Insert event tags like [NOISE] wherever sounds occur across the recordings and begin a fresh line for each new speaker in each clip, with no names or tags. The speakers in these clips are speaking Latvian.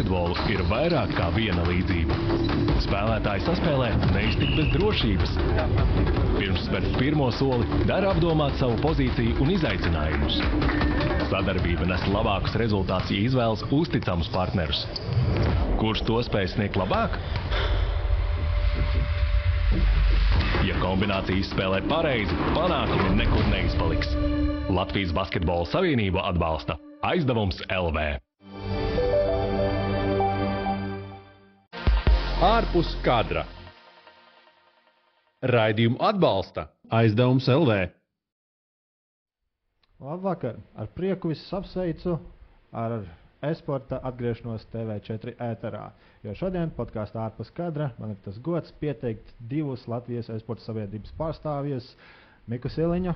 basketbolu ir vairāk kā viena līdzība. Spēlētāji saspēlē neiztikt bez drošības. Pirms spērt pirmo soli, dara apdomāt savu pozīciju un izaicinājumus. Sadarbība nes labākus rezultātus, ja izvēlas uzticamus partnerus. Kurš to spēj sniegt labāk? Ja kombinācija izspēlē pareizi, panākumi nekur neizpaliks. Latvijas Basketbola Savienība atbalsta aizdevums LV.
Ārpus kadra. Raidījumu atbalsta aizdevums LV.
Labvakar! Ar prieku visus apsveicu ar e-sporta atgriešanos TV4 ēterā. Jo šodien podkāstā ārpus kadra man ir tas gods pieteikt divus Latvijas e-sporta sabiedrības pārstāvjus - Miku Siliņu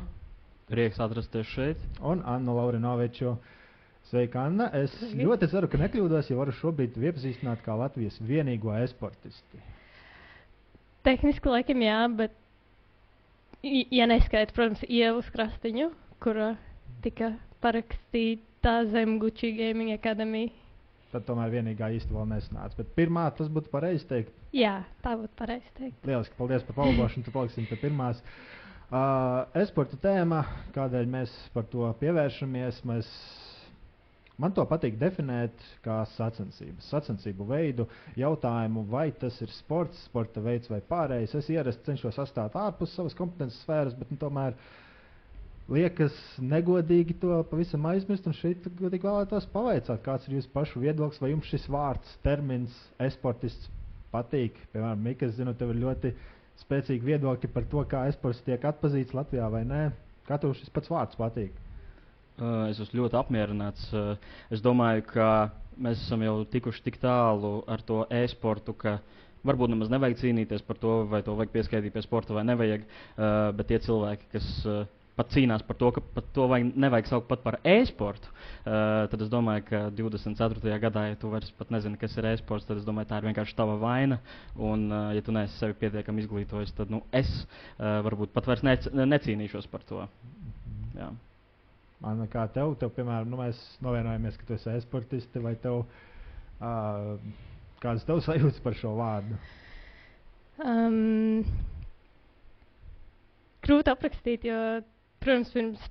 Prieks atrasties šeit.
un Annu Laurinoviču. Sveika, Anna! Es ļoti ceru, ka nekļūdos, jo varu šobrīd iepazīstināt kā Latvijas vienīgo e-sportisti.
Tehniski laikam jā, bet, ja neskaita, protams, ievas krastiņu, kura tika parakstīta zem Gucci Gaming Academy.
Tad tomēr vienīgā īsti vēl nesnāca. Bet pirmā tas būtu pareizi teikt.
Jā, tā būtu pareizi teikt.
Lieliski, paldies par palabošanu. Tad paliksim pie pirmās. Uh, esporta tēma, kādēļ mēs par to pievēršamies, mēs, man to patīk definēt kā sacensības. Sacensību veidu, jautājumu, vai tas ir sports, sporta veids vai pārējais. Es ierasti cenšos atstāt ārpus savas kompetences sfēras, bet nu, tomēr liekas negodīgi to pavisam aizmirst. Un šeit godīgi vēlētos pavaicāt, kāds ir jūsu pašu viedoklis, vai jums šis vārds, termins, esportists patīk. Piemēram, Mika, es zinu, tev ir ļoti spēcīgi viedokļi par to, kā esports tiek atpazīts Latvijā vai nē. Kā tev šis pats vārds patīk?
Uh, es esmu ļoti apmierināts. Uh, es domāju, ka mēs esam jau tikuši tik tālu ar to e-sportu, ka varbūt nemaz nevajag cīnīties par to, vai to vajag pieskaitīt pie sporta vai nevajag. Uh, bet tie cilvēki, kas pat cīnās par to, ka pat to vajag, nevajag saukt pat par e-sportu, uh, tad es domāju, ka 24. gadā, ja tu vairs pat nezini, kas ir e-sports, tad es domāju, tā ir vienkārši tava vaina. Un, uh, ja tu neesi sevi pietiekami izglītojis, tad nu, es uh, varbūt pat vairs nec necīnīšos par to. Jā.
Man kā tev, tev piemēram, nu, mēs novienojamies, ka tu esi e-sportists, vai tev uh, kādas tev sajūtas par šo vārdu?
Um, grūti aprakstīt, jo, protams, pirms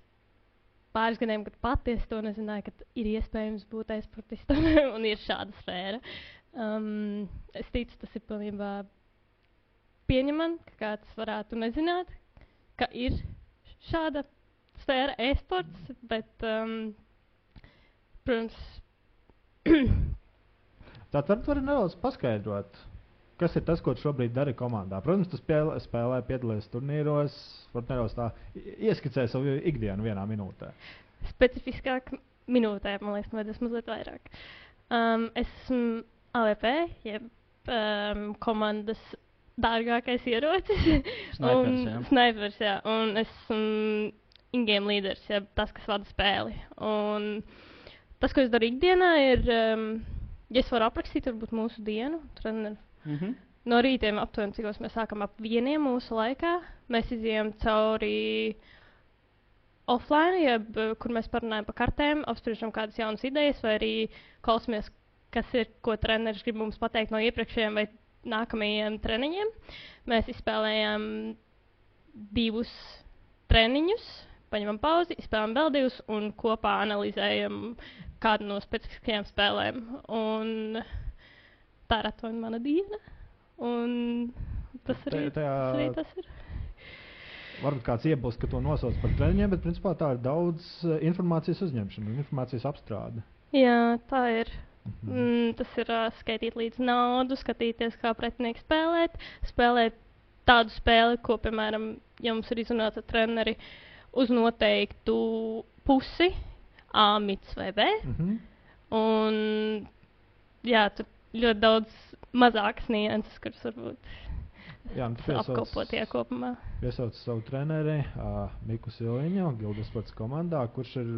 pāris gadiem, kad pati es to nezināju, ka ir iespējams būt e-sportistam [LAUGHS] un ir šāda sfēra. Um, es ticu, tas ir pilnībā pieņemami, ka kāds varētu nezināt, ka ir šāda sfēra e-sports, bet, um, protams, [CLEARS THROAT]
Tātad varbūt var nedaudz paskaidrot, kas ir tas, ko šobrīd dari komandā. Protams, tu spēlē, spēlē piedalies turnīros, varbūt nedaudz tā ieskicē savu ikdienu vienā minūtē.
specifiskāk minūtē, man liekas, vajadzēs mazliet vairāk. Um, es esmu AVP, jeb um, komandas dārgākais ierocis.
Snaipers,
un,
jā.
snaipers, jā. Un es esmu ingame līderis, jeb tas, kas vada spēli. Un tas, ko es daru ikdienā, ir, um, ja es varu aprakstīt, varbūt mūsu dienu, treneru
Mm -hmm.
No rītiem aptuveni, cik mēs sākam ap vieniem mūsu laikā, mēs izējām cauri offline, jeb, kur mēs parunājam par kartēm, apspriežam kādas jaunas idejas, vai arī klausāmies, kas ir, ko treneris grib mums pateikt no iepriekšējiem vai nākamajiem treniņiem. Mēs izspēlējām divus treniņus, paņemam pauzi, izspēlējam vēl divus un kopā analizējam kādu no specifiskajām spēlēm. Un tā ir aptuveni mana diena. Un tas arī,
tajā-
tas arī tas ir.
Varbūt kāds iebilst, ka to nosauc par treniņiem, bet principā tā ir daudz uh, informācijas uzņemšana un informācijas apstrāde.
Jā, tā ir.
Mhm.
Mm, tas ir uh, skaitīt līdz naudu, skatīties, kā pretinieks spēlēt, spēlēt tādu spēli, ko, piemēram, ja mums ir izrunāta treneri uz noteiktu pusi, A, mits vai B.
Mhm.
Un, jā, tur ļoti daudz mazākas nianses, kuras varbūt
Jā, nu, tu piesauc-
apkopot tie kopumā.
Piesauc savu treneri, uh, Miku Siliņu, Gildas sports komandā, kurš ir,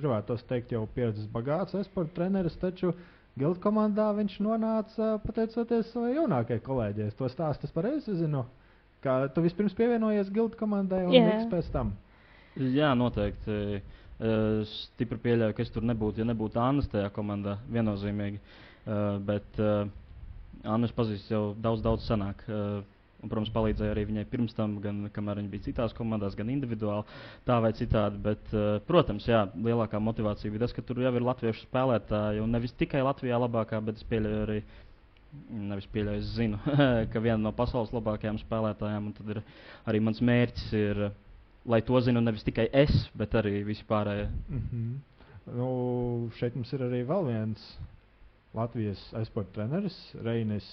gribētu teikt, jau pieredzes bagāts esporta treneris, taču Gildas komandā viņš nonāca pateicoties savai jaunākajai kolēģei. Es To stāstu es pareizi zinu. Kā tu vispirms pievienojies Gildas komandai un. Miks pēc tam.
Jā, noteikti. Es stipri pieļauju, ka es tur nebūtu, ja nebūtu Annas tajā komandā. Viennozīmīgi. Uh, bet uh, Anna pazīst jau daudz, daudz senāk. Un, protams, palīdzēja arī viņai pirms tam, gan kamēr viņa bija citās komandās, gan individuāli, tā vai citādi. Bet, protams, jā, lielākā motivācija bija tas, ka tur jau ir latviešu spēlētāji. Un nevis tikai Latvijā labākā, bet es pieļauju arī, nevis pieļauju, es zinu, [LAUGHS] ka viena no pasaules labākajām spēlētājām. Un tad ir arī mans mērķis, ir, lai to zinu nevis tikai es, bet arī visi pārējie.
Mm -hmm. nu, šeit mums ir arī vēl viens Latvijas aizsporta treneris, Reinis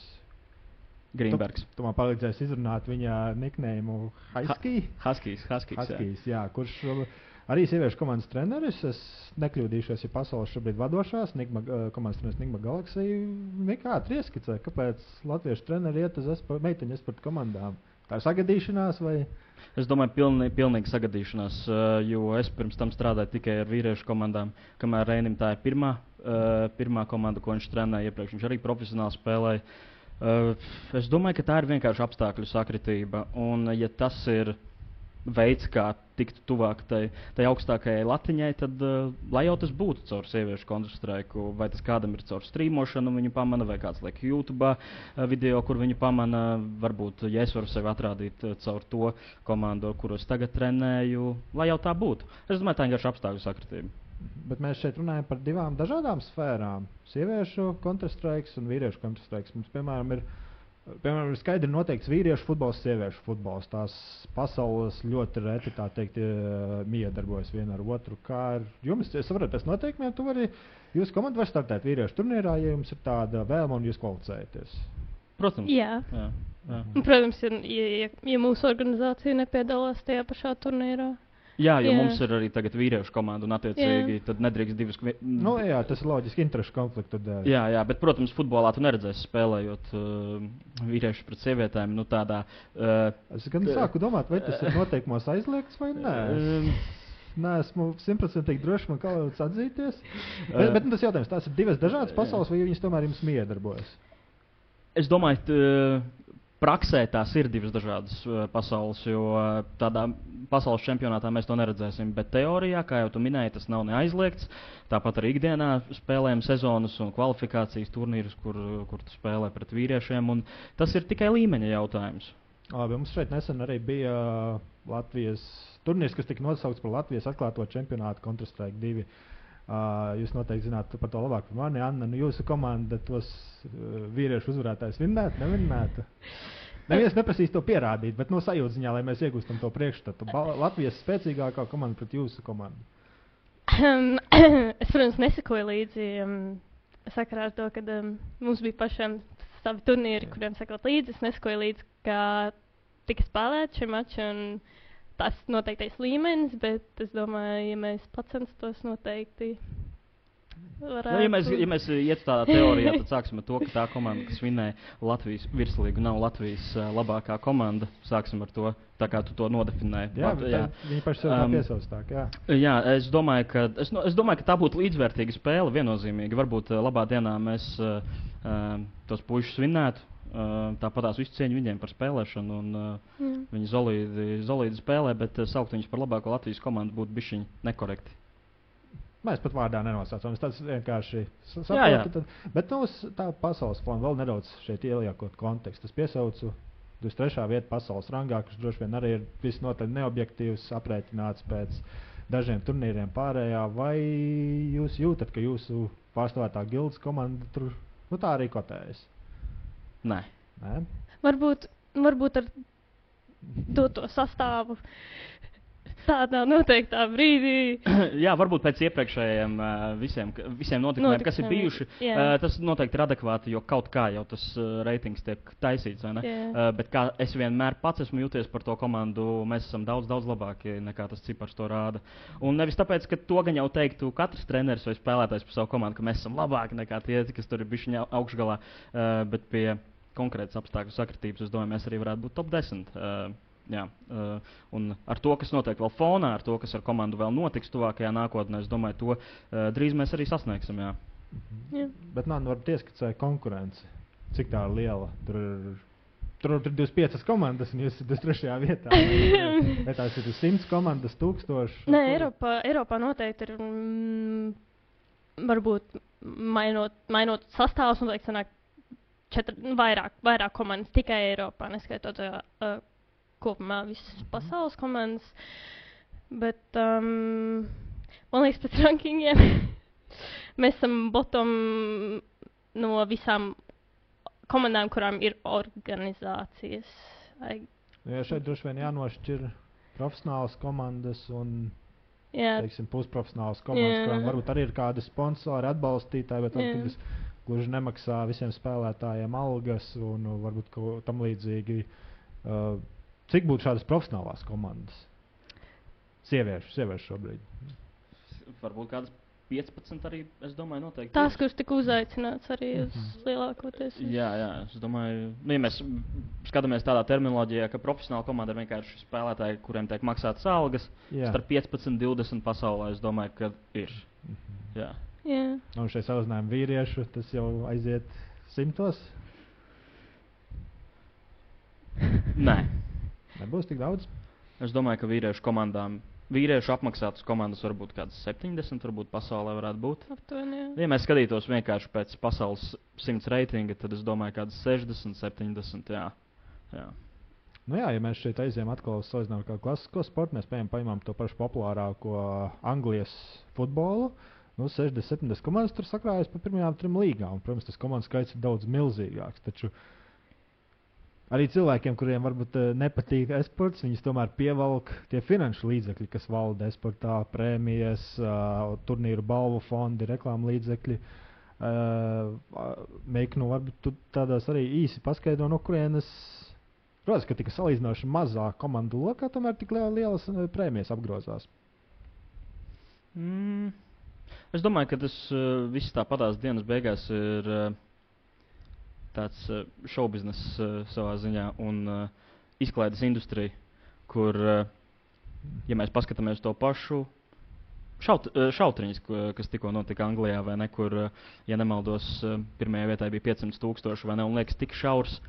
Grīnbergs.
Tu, tu man palīdzēsi izrunāt viņa niknēmu Husky.
Ha Huskies, Huskies,
Huskies jā. jā, kurš arī sieviešu komandas treneris. Es nekļūdīšos, ja pasaules šobrīd vadošās Nigma, komandas treneris Nigma Galaxija. Nekā ieskicē, kāpēc latviešu treneri iet uz espo, meiteņu esporta komandām. Tā ir sagadīšanās vai?
Es domāju, pilnīgi, pilnīgi sagadīšanās, jo es pirms tam strādāju tikai ar vīriešu komandām, kamēr Reinim tā ir pirmā, pirmā komanda, ko viņš trenēja iepriekš. Viņš arī profesionāli spēlēja. Uh, es domāju, ka tā ir vienkārši apstākļu sakritība. Un, ja tas ir veids, kā tikt tuvāk tai, tai augstākajai latiņai, tad uh, lai jau tas būtu caur sieviešu kontrastraiku, vai tas kādam ir caur streamošanu, viņu pamana, vai kāds liek YouTube uh, video, kur viņu pamana. Varbūt, ja es varu sevi atrādīt uh, caur to komandu, kuros tagad trenēju, lai jau tā būtu. Es domāju, tā ir vienkārši apstākļu sakritība.
Bet mēs šeit runājam par divām dažādām sfērām. Sieviešu kontrastraiks un vīriešu kontrastraiks. Mums, piemēram, ir, piemēram, ir skaidri noteikts vīriešu futbols, sieviešu futbols. Tās pasaules ļoti reti tā teikt, miedarbojas viena ar otru. Kā ar jums, es saprotu, pēc noteikumiem, tu vari, jūs komanda var startēt vīriešu turnīrā, ja jums ir tāda vēlme un jūs kvalificējaties.
Protams.
Jā.
Jā, jā.
Protams, ja, ja, ja mūsu organizācija nepiedalās tajā pašā turnīrā.
Jā, jo
Jā.
mums ir arī tagad vīriešu komanda, un attiecīgi tad nedrīkst divas.
Nu, jā, tas ir loģiski interešu konfliktu dēļ.
Jā, jā, bet, protams, futbolā tu neredzēsi spēlējot uh, vīriešu pret sievietēm. Nu, tādā, uh,
Es gan sāku domāt, vai tas ir noteikumos aizliegts vai nē.
um,
Nē, esmu simtprocentīgi drošs, man kaut kāds atzīties. Bet, bet nu, tas jautājums, tās ir divas dažādas pasaules, vai viņas tomēr jums miedarbojas?
es domāju, ka praksē tās ir divas dažādas uh, pasaules, jo uh, tādā pasaules čempionātā mēs to neredzēsim. Bet teorijā, kā jau tu minēji, tas nav neaizliegts. Tāpat arī ikdienā spēlējam sezonas un kvalifikācijas turnīrus, kur, kur tu spēlē pret vīriešiem. Tas ir tikai līmeņa jautājums.
Labi, mums šeit nesen arī bija uh, Latvijas turnīrs, kas tika nosaukts par Latvijas atklāto čempionātu Counter-Strike 2. Uh, jūs noteikti zināt par to labāk par mani, Anna. Nu, jūsu komanda tos uh, vīriešu uzvarētājus vinnētu, nevinnētu. Neviens neprasīs to pierādīt, bet no sajūtas ziņā, lai mēs iegūstam to priekšstatu. Latvijas spēcīgākā komanda pret jūsu komandu. [CLEARS THROAT]
es, protams, nesakoju līdzi um, sakarā ar to, ka um, mums bija pašiem savi turnīri, kuriem sekot līdzi. Es nesakoju līdzi, kā tika spēlēts šie mači. un Tas noteiktais līmenis, bet es domāju, ja mēs pacenstos noteikti. Varētu.
Nu, ja, mēs, ja mēs ietu tādā teorijā, tad sāksim ar to, ka tā komanda, kas vinēja Latvijas virslīgu, nav Latvijas uh, labākā komanda. Sāksim ar to, tā kā tu to nodefinēji.
Jā,
Pat-
jā. viņi paši sev
Um,
piesaustāk. Jā.
Jā, es domāju, ka, es, no, es domāju, ka tā būtu līdzvērtīga spēle. Viennozīmīgi. Varbūt uh, labā dienā mēs uh, uh, tos puikas vinnētu. Uh, Tāpat tās visu cieņu viņiem par spēlēšanu. Un, uh,
Jā.
viņi zolīdi, zolīdi spēlē, bet uh, saukt viņus par labāko Latvijas komandu būtu bišķiņi nekorekti.
Mēs pat vārdā nenosaucam. Tas vienkārši s-
Jā, jā.
saprotu. Tad, bet nu, tā pasaules plāna vēl nedaudz šeit ieliekot kontekstu. Es piesaucu 23. vietu pasaules rangā, kurš droši vien arī ir visnotaļ neobjektīvs, aprēķināts pēc dažiem turnīriem pārējā. Vai jūs jūtat, ka jūsu pārstāvētā gildes komanda tur nu, tā arī kotējas?
Nē,
Nē?
Varbūt, varbūt ar doto sastāvu tādā noteiktā brīdī. [CLEARS THROAT]
Jā, varbūt pēc iepriekšējiem uh, visiem, visiem notikumiem, kas ir
Notikumiem,
bijuši,
jā.
uh, tas noteikti ir adekvāti, jo kaut kā jau tas uh, reitings tiek taisīts. bet kā es vienmēr pats esmu jūties par to komandu, mēs esam daudz, daudz labāki nekā tas cipars to rāda. Un nevis tāpēc, ka to gan jau teiktu katrs treneris vai spēlētājs par savu komandu, ka mēs esam labāki nekā tie, kas tur ir bijuši augšgalā, bet pie konkrētas apstākļu sakritības, es domāju, mēs arī varētu būt top 10. Uh, Jā, uh, un ar to, kas notiek vēl fonā, ar to, kas ar komandu vēl notiks tuvākajā nākotnē, es domāju, to uh, drīz mēs arī sasniegsim. Jā.
Jā.
Bet man var ieskicēt konkurence. Cik tā ir liela? Tur ir, tur ir 25 komandas, un jūs esat 23. vietā. [LAUGHS] Vai- tās ir 100 komandas, 1000?
Nē, Eiropā, Eiropā noteikti ir mm, varbūt mainot, mainot sastāvus, noteikti sanāk četri, nu, vairāk, vairāk komandas tikai Eiropā, neskaitot uh, uh, kopumā visas pasaules komandas. Bet, um, man liekas, pēc rankingiem [LAUGHS] mēs esam bottom no visām komandām, kurām ir organizācijas. Ai,
Ja šeit droši vien jānošķir profesionālas komandas un
Jā,
teiksim, pusprofesionālas komandas,
Jā.
kurām varbūt arī ir kādi sponsori, atbalstītāji, bet
Jā.
varbūt, kas gluži nemaksā visiem spēlētājiem algas un uh, varbūt tam līdzīgi. Uh, cik būtu šādas profesionālās komandas? Sieviešu, sieviešu šobrīd.
Varbūt kādas 15 arī, es domāju, noteikti.
tās, kuras tika uzaicināts arī uz
Mhm.
lielākoties. uz-
Jā, jā, es domāju, nu, ja mēs skatāmies tādā terminoloģijā, ka profesionāla komanda ir vienkārši spēlētāji, kuriem tiek maksātas algas.
Jā,
Starp 15 un 20 pasaulē, es domāju, ka ir.
Mhm.
Jā.
Jā.
un šeit salīdzinājumā vīriešu tas jau aiziet simtos.
Nē,
Nebūs tik daudz.
es domāju, ka vīriešu komandām, vīriešu apmaksātas komandas varbūt kādas 70, varbūt pasaulē varētu būt.
Aptuveni.
Ja mēs skatītos vienkārši pēc pasaules 100 reitinga, tad es domāju, ka 60, 70. Jā. Jā.
Nu jā, ja mēs šeit aizējām atkal uz salīdzinājumu kādu klasisko sportu, mēs paņemam, to pašu populārāko Anglijas futbolu. Nu, 60, 70 komandas tur sakrājas pa pirmajām trim līgām. un, Protams, tas komandu skaits ir daudz milzīgāks. Taču arī cilvēkiem, kuriem varbūt eh, nepatīk esports, viņus tomēr pievelk tie finanšu līdzekļi, kas valda esportā, prēmijas, uh, turnīru balvu fondi, reklāmu līdzekļi. Uh, Meik, nu, varbūt tu tādās arī īsi paskaidro, no kurienes Protams, ka tika salīdzinoši mazā komandu lokā, tomēr tik liela, lielas eh, prēmijas apgrozās.
Mm. Es domāju, ka tas uh, viss tāpatās dienas beigās ir uh, tāds uh, šovbiznes uh, savā ziņā un uh, izklaides industrija, kur, uh, ja mēs paskatāmies to pašu šaut, uh, šautriņus, kas tikko notika Anglijā, vai ne, kur, uh, ja nemaldos, uh, pirmajā vietā bija 500 tūkstoši, vai ne, un liekas tik šaurs.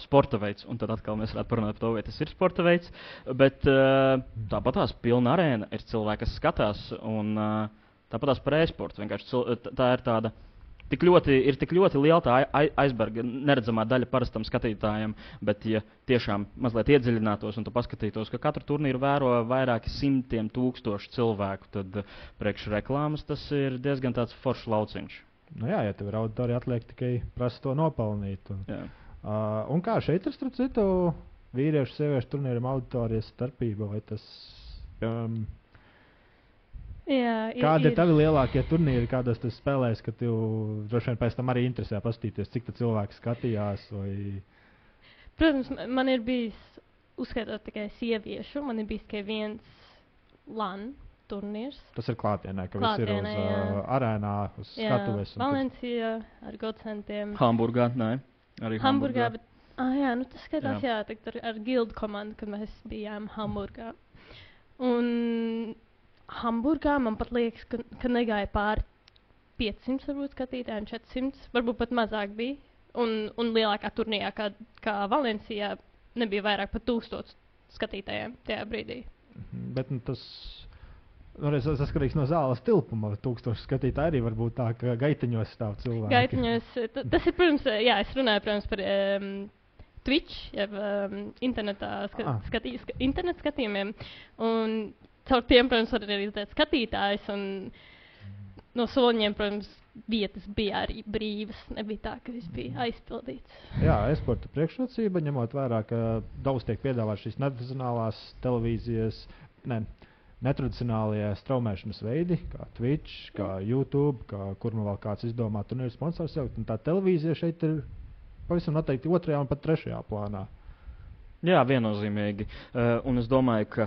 Sporta veids, un tad atkal mēs varētu parunāt par to, vai tas ir sporta veids. Bet uh, tāpat tās pilna arēna ir cilvēki, kas skatās, un uh, tāpat tās par e-sportu. Tā ir tāda. Tik ļoti, ir tik ļoti liela tā ai- ai- aizberga, neredzamā daļa parastam skatītājam, bet, ja tiešām mazliet iedziļinātos un paskatītos, ka katru turnīru vēro vairāki simtiem tūkstoši cilvēku, tad uh, priekš reklāmas tas ir diezgan tāds foršs lauciņš.
Nu, jā, ja tev ir auditorija, atliek tikai prasa to nopelnīt. Un,
Jā.
uh, un kā šeit ir starp citu vīriešu, sieviešu turnīram auditorijas starpība? Vai tas, um,
Jā,
kādi ir tavi lielākie turnīri, kādos tu spēlēsi, ka tev droši vien pēc tam arī interesē paskatīties, cik tu cilvēki skatījās? Vai...
Protams, ma- man ir bijis, uzskaitot tikai sieviešu, man ir bijis tikai viens LAN turnīrs.
Tas ir klātienē, ka viss ir uz
Klātienē,
uh, arēnā, uz
Jā,
skatuves.
Valencijā ar godcentiem.
Hamburgā, nē, arī
Hamburgā, bet, ah, jā, nu tas skatās,
Jā.
jā, jā ar, ar gildu komandu, kad mēs bijām Hamburgā. Un Hamburgā man pat liekas, ka, ka negāja pāri 500 varbūt skatītājiem, 400, varbūt pat mazāk bija. Un, un lielākā turnīrā, kā, kā Valencijā, nebija vairāk par 1000 skatītājiem tajā brīdī.
Mhm, Bet nu, tas nu, reiz tas atkarīgs no zāles tilpuma. Tūkstoši skatītāji arī var būt tā, ka gaitiņos stāv cilvēki.
Gaitiņos, t- tas ir, protams, jā, es runāju, protams, par um, Twitch, jeb um, internetā ska,
Ah.
skatī, ska, internet skatījumiem. Un caur tiem, protams, var arī redzēt skatītājus. Un no soliņiem, protams, vietas bija arī brīvas. Nebija tā, ka viss bija aizpildīts.
Jā, esporta priekšrocība, ņemot vērā, ka daudz tiek piedāvāts šīs netradicionālās televīzijas, ne, netradicionālie straumēšanas veidi, kā Twitch, kā YouTube, kā, kur nu vēl kāds izdomā, tur ir sponsors jau. Tā televīzija šeit ir pavisam noteikti otrajā un pat trešajā plānā.
Jā, viennozīmīgi. Uh, un es domāju, ka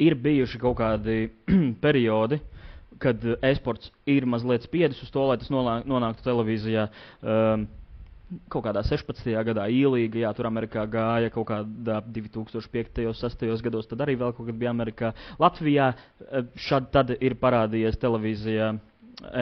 ir bijuši kaut kādi [CLEARS THROAT] periodi, kad e-sports ir mazliet spiedis uz to, lai tas nonāktu televīzijā. Um, Kaut kādā 16. gadā īlīga, jā, tur Amerikā gāja kaut kādā 2005. un 2006. gados, tad arī vēl kaut kad bija Amerikā. Latvijā uh, šad tad ir parādījies televīzijā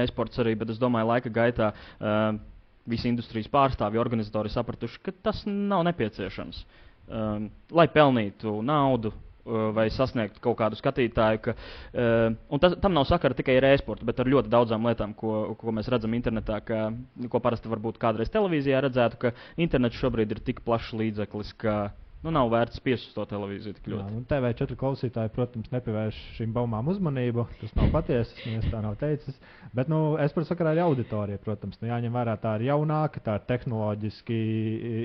e-sports arī, bet es domāju, laika gaitā uh, visi industrijas pārstāvji, organizatori sapratuši, ka tas nav nepieciešams um, lai pelnītu naudu, vai sasniegt kaut kādu skatītāju. Ka, uh, tas, tam nav sakara tikai ar e-sportu, bet ar ļoti daudzām lietām, ko, ko mēs redzam internetā, ka, ko parasti varbūt kādreiz televīzijā redzētu, ka internets šobrīd ir tik plašs līdzeklis, ka nu, nav vērts piesust to televīziju tik ļoti. Jā,
nu, TV4 klausītāji, protams, nepievērš šīm baumām uzmanību. Tas nav patiesi, es tā nav teicis. Bet nu, es par sakarā ar auditoriju, protams, nu, jāņem vērā, tā ir jaunāka, tā ir tehnoloģiski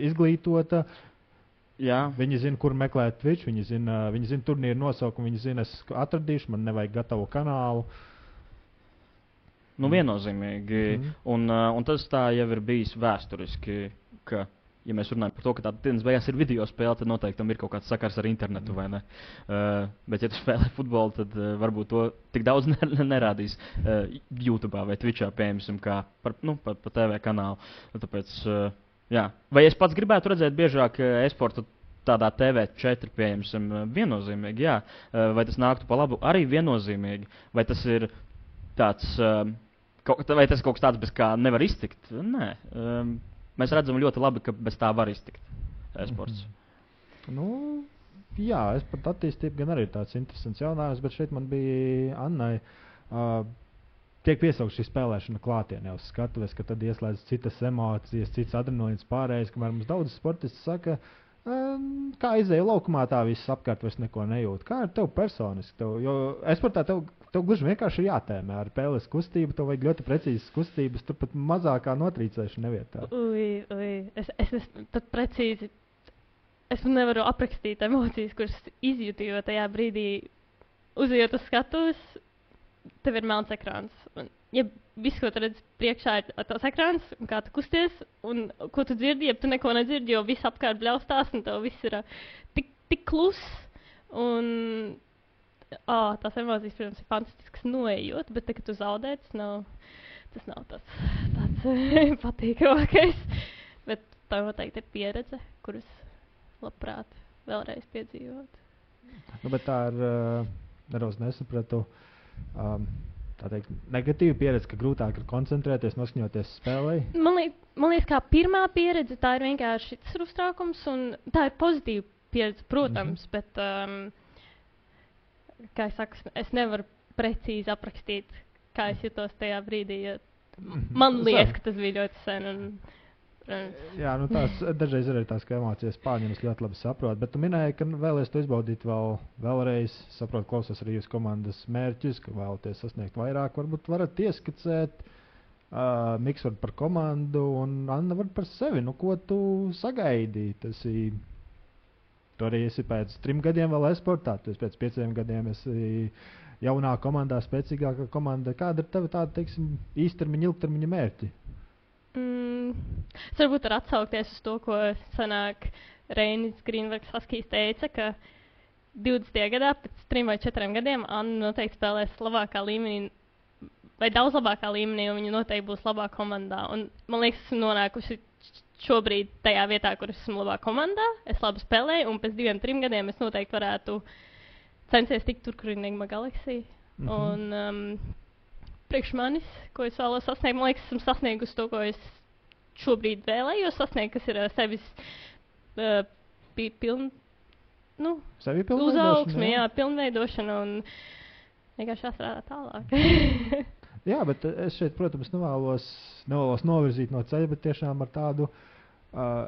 izglītota. Jā. Viņi zina, kur meklēt Twitch, viņi zina, viņi zina turnīru nosaukumu, viņi zina, es atradīšu, man nevajag gatavo kanālu.
Nu, viennozīmīgi. Mm un, un tas tā jau ir bijis vēsturiski. Ka ja mēs runājam par to, ka tā dienas beigās ir video spēle, tad noteikti tam ir kaut kāds sakars ar internetu. Mm. Uh, bet, ja tu spēlē futbolu, tad uh, varbūt to tik daudz [LAUGHS] nerādīs uh, YouTube vai Twitchā, piemēram, kā par, nu, par, par TV kanālu. Tāpēc, uh, jā. Vai es pats gribētu redzēt biežāk uh, e-sportu? Tādā TV4 pieejams viennozīmīgi, jā. Uh, vai tas nāktu pa labu? Arī viennozīmīgi. Vai tas ir tāds, vai tas kaut kas tāds, bez kā nevar iztikt? Nē. Mēs redzam ļoti labi, ka bez tā var iztikt e-sports. Mm
-hmm. nu, jā, es pat attīstību gan arī tāds interesants jautājums, bet šeit man bija Annai. Uh, tiek piesaukta šī spēlēšana klātienē uz skatuves, ka tad ieslēdz citas emocijas, cits adrenalīns pārējais, kamēr mums daudz sportisti saka, um, kā izēja laukumā, tā viss apkārt vairs neko nejūt. Kā ar tevi personiski? Tev, jo es par tā tev Tev gluži vienkārši jātēmē ar pēles kustību, tev vajag ļoti precīzas kustības, tu pat mazākā notrīcēšana nevietā.
Ui, ui, es, es, es pat precīzi, es nevaru aprakstīt emocijas, kuras izjūtu, jo tajā brīdī uzejot uz skatuves, tev ir melns ekrāns. Un, ja viss, ko tu redz priekšā, ir tas ekrāns, un kā tu kusties, un ko tu dzirdi, ja tu neko nedzirdi, jo viss apkārt bļaustās, un tev viss ir uh, tik, tik kluss. Un oh, tās emocijas, protams, ir fantastiskas noejot, bet tagad tu zaudē, tas nav, tas nav tāds, tāds [LAUGHS] patīkamākais. Bet tā noteikti ir pieredze, kuras labprāt vēlreiz piedzīvot.
Nu, bet tā ir, uh, nedaudz nesapratu. Um, teikt, negatīva pieredze, ka grūtāk ir koncentrēties, noskaņoties spēlē?
Man, liek, man liekas, kā pirmā pieredze, tā ir vienkārši tas uztraukums, un tā ir pozitīva pieredze, protams, mm -hmm. bet um, kā es saku, es nevaru precīzi aprakstīt, kā es jutos tajā brīdī. Mhm. Man liekas, ka tas bija ļoti sen. Un,
Jā, nu tās dažreiz ir tās emocijas pārņemas ļoti labi saprot, bet tu minēji, ka vēlēs to izbaudīt vēl, vēlreiz, saprot, klausos arī jūsu komandas mērķus, ka vēlaties sasniegt vairāk, varbūt varat ieskicēt, uh, Miks var par komandu un Anna par sevi, nu ko tu sagaidīji, tas ir Tu arī esi pēc trim gadiem vēl esportā, tu esi pēc pieciem gadiem esi jaunā komandā, spēcīgākā komanda. Kāda ir tava tāda, teiksim, īstermiņa, ilgtermiņa mērķi?
Mm, es varbūt varu atsaukties uz to, ko senāk Reinis Grīnbergs Haskijs teica, ka 20. gadā, pēc trim vai četriem gadiem, Anna noteikti spēlēs labākā līmenī vai daudz labākā līmenī, un viņa noteikti būs labā komandā. Un, man liekas, esmu nonākusi šobrīd tajā vietā, kur esmu labā komandā, es labi spēlēju, un pēc diviem, trim gadiem es noteikti varētu censties tikt tur, kur ir Nigma Galaxija. Mm -hmm. Un um, priekš manis, ko es vēlos sasniegt, man liekas, esmu sasniegusi to, ko es šobrīd vēlējos sasniegt, kas ir uh, sevis uh, pi piln, nu, uzaugsme, jā. jā, pilnveidošana un vienkārši jāstrādā tālāk. [LAUGHS]
Jā, bet es šeit, protams, nevēlos, nevēlos novirzīt no ceļa, bet tiešām ar tādu. Uh,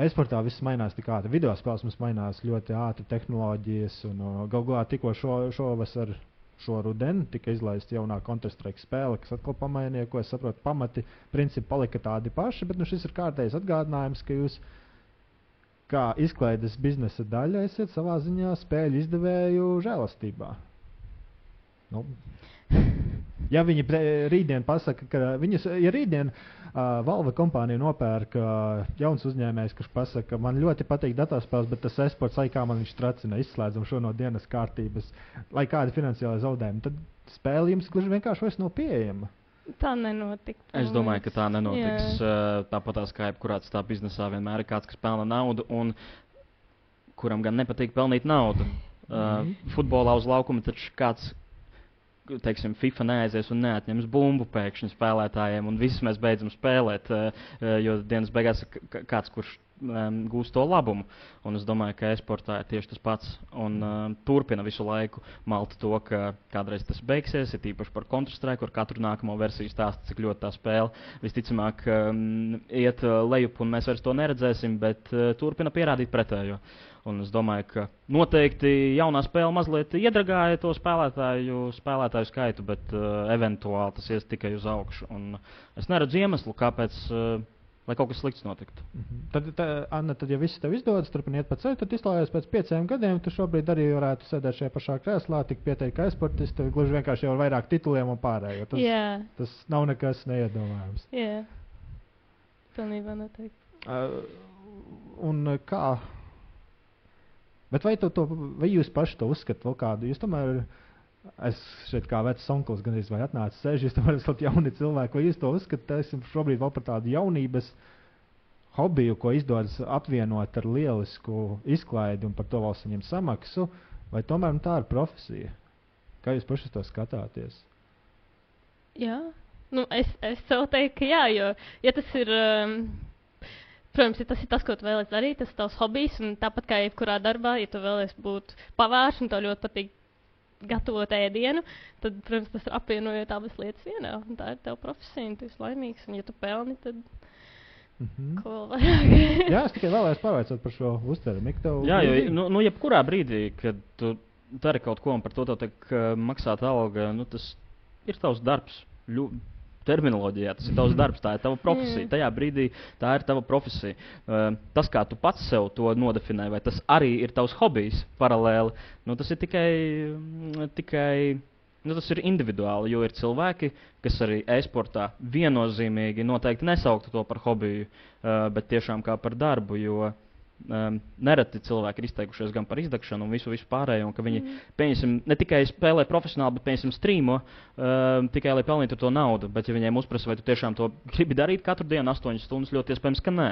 Esportā viss mainās tik ātri. Video spēles mums mainās ļoti ātri, tehnoloģijas. Un, uh, Galu galā tikko šo, šovasar, šo rudeni tika izlaista jaunā Counter-Strike spēle, kas atkal pamainīja, ko es saprotu, pamati, principi palika tādi paši. Bet nu, šis ir kārtējs atgādinājums, ka jūs kā izklaides biznesa daļa esat savā ziņā spēļu izdevēju žēlastībā. Nu, Ja viņi rītdien pasaka, ka viņus, ja rītdien uh, Valve kompānija nopērk uh, jauns uzņēmējs, kurš pasaka, ka man ļoti patīk datorspēles, bet tas esports, lai kā man viņš tracina, izslēdzam šo no dienas kārtības, lai kādi finansiāli zaudējumi, tad spēle jums gluži vienkārši vairs nav pieejama.
Tā nenotiks.
Es domāju, ka tā nenotiks. Jā. Tāpat kā jebkurā citā biznesā vienmēr ir kāds, kas pelna naudu, un kuram gan nepatīk pelnīt naudu. Mm -hmm. uh, futbolā uz laukuma taču kāds teiksim, FIFA neaizies un neatņems bumbu pēkšņi spēlētājiem, un visus mēs beidzam spēlēt. Eh, eh, jo dienas beigās kāds, kurš um, gūs to labumu. Un es domāju, ka e-sportā ir tieši tas pats. Un um, turpina visu laiku malt to, ka kādreiz tas beigsies. Ir īpaši par Counter-Strike, kur katru nākamo versiju stāsta, cik ļoti tā spēle visticamāk um, iet uh, lejup, un mēs vairs to neredzēsim, bet uh, turpina pierādīt pretējo. Un es domāju, ka noteikti jaunā spēle mazliet iedragāja to spēlētāju, spēlētāju skaitu, bet uh, eventuāli tas ies tikai uz augšu. Un es neredzu iemeslu, kāpēc. Uh, lai kaut kas slikts notiktu. Mm
-hmm. Tad, tā, Anna, tad, ja viss tev izdodas, turpiniet pa ceļu, tad izklājies pēc pieciem gadiem. Tu šobrīd arī varētu sēdēt šajā pašā krēslā, tik pieteikt kā esportists, gluži vienkārši jau ar vairāk tituliem un pārējo. Tas,
Jā.
tas nav nekas neiedomājams.
Jā, pilnībā noteikti.
Uh, un uh, kā? Bet vai, to, to, vai jūs paši to uzskatāt vēl kādu? Jūs tomēr Es šeit kā vecs onkls gan izvēl atnācis sēž, jūs tomēr esat [LAUGHS] jauni cilvēki, vai jūs to uzskatāt, esam šobrīd vēl par tādu jaunības hobiju, ko izdodas apvienot ar lielisku izklaidi un par to vēl saņemt samaksu, vai tomēr nu, tā ir profesija? Kā jūs paši to skatāties?
Jā, nu, es, es tev teiktu, ka jā, jo ja tas ir. Um, Protams, ja tas ir tas, ko tu vēlēsies darīt, tas ir tavs hobijs. Tāpat kā jebkurā darbā, ja tu vēlēsies būt pavārs un tev ļoti patīk gatavot ēdienu, tad, protams, tas ir apvienojot abas lietas vienā. Tā ir tava profesija, un tu esi laimīgs. Un, ja tu pelni, tad. Mm -hmm. Ko
Jā, es tikai vēlējos pavaicāt par šo uztverumu.
Jā, jo nu, nu, jebkurā brīdī, kad tu dari kaut ko un par to tiek uh, maksāta alga, nu, tas ir tavs darbs. Ļu, terminoloģijā. Tas ir tavs darbs, tā ir tava profesija. Tajā brīdī tā ir tava profesija. Uh, tas, kā tu pats sev to nodefinē, vai tas arī ir tavs hobijs paralēli, nu, tas ir tikai. Tikai Nu, tas ir individuāli, jo ir cilvēki, kas arī e-sportā viennozīmīgi noteikti nesauktu to par hobiju, uh, bet tiešām kā par darbu. Jo uh, Um, nereti cilvēki ir izteikušies gan par izdegšanu un visu, visu pārējo, un ka viņi mm. pieņemsim, ne tikai spēlē profesionāli, bet pieņemsim strīmo um, tikai lai pelnītu to naudu. Bet, ja viņiem uzprasa, vai tu tiešām to [LAUGHS] gribi darīt katru dienu, 8 stundas, ļoti iespējams, ka nē.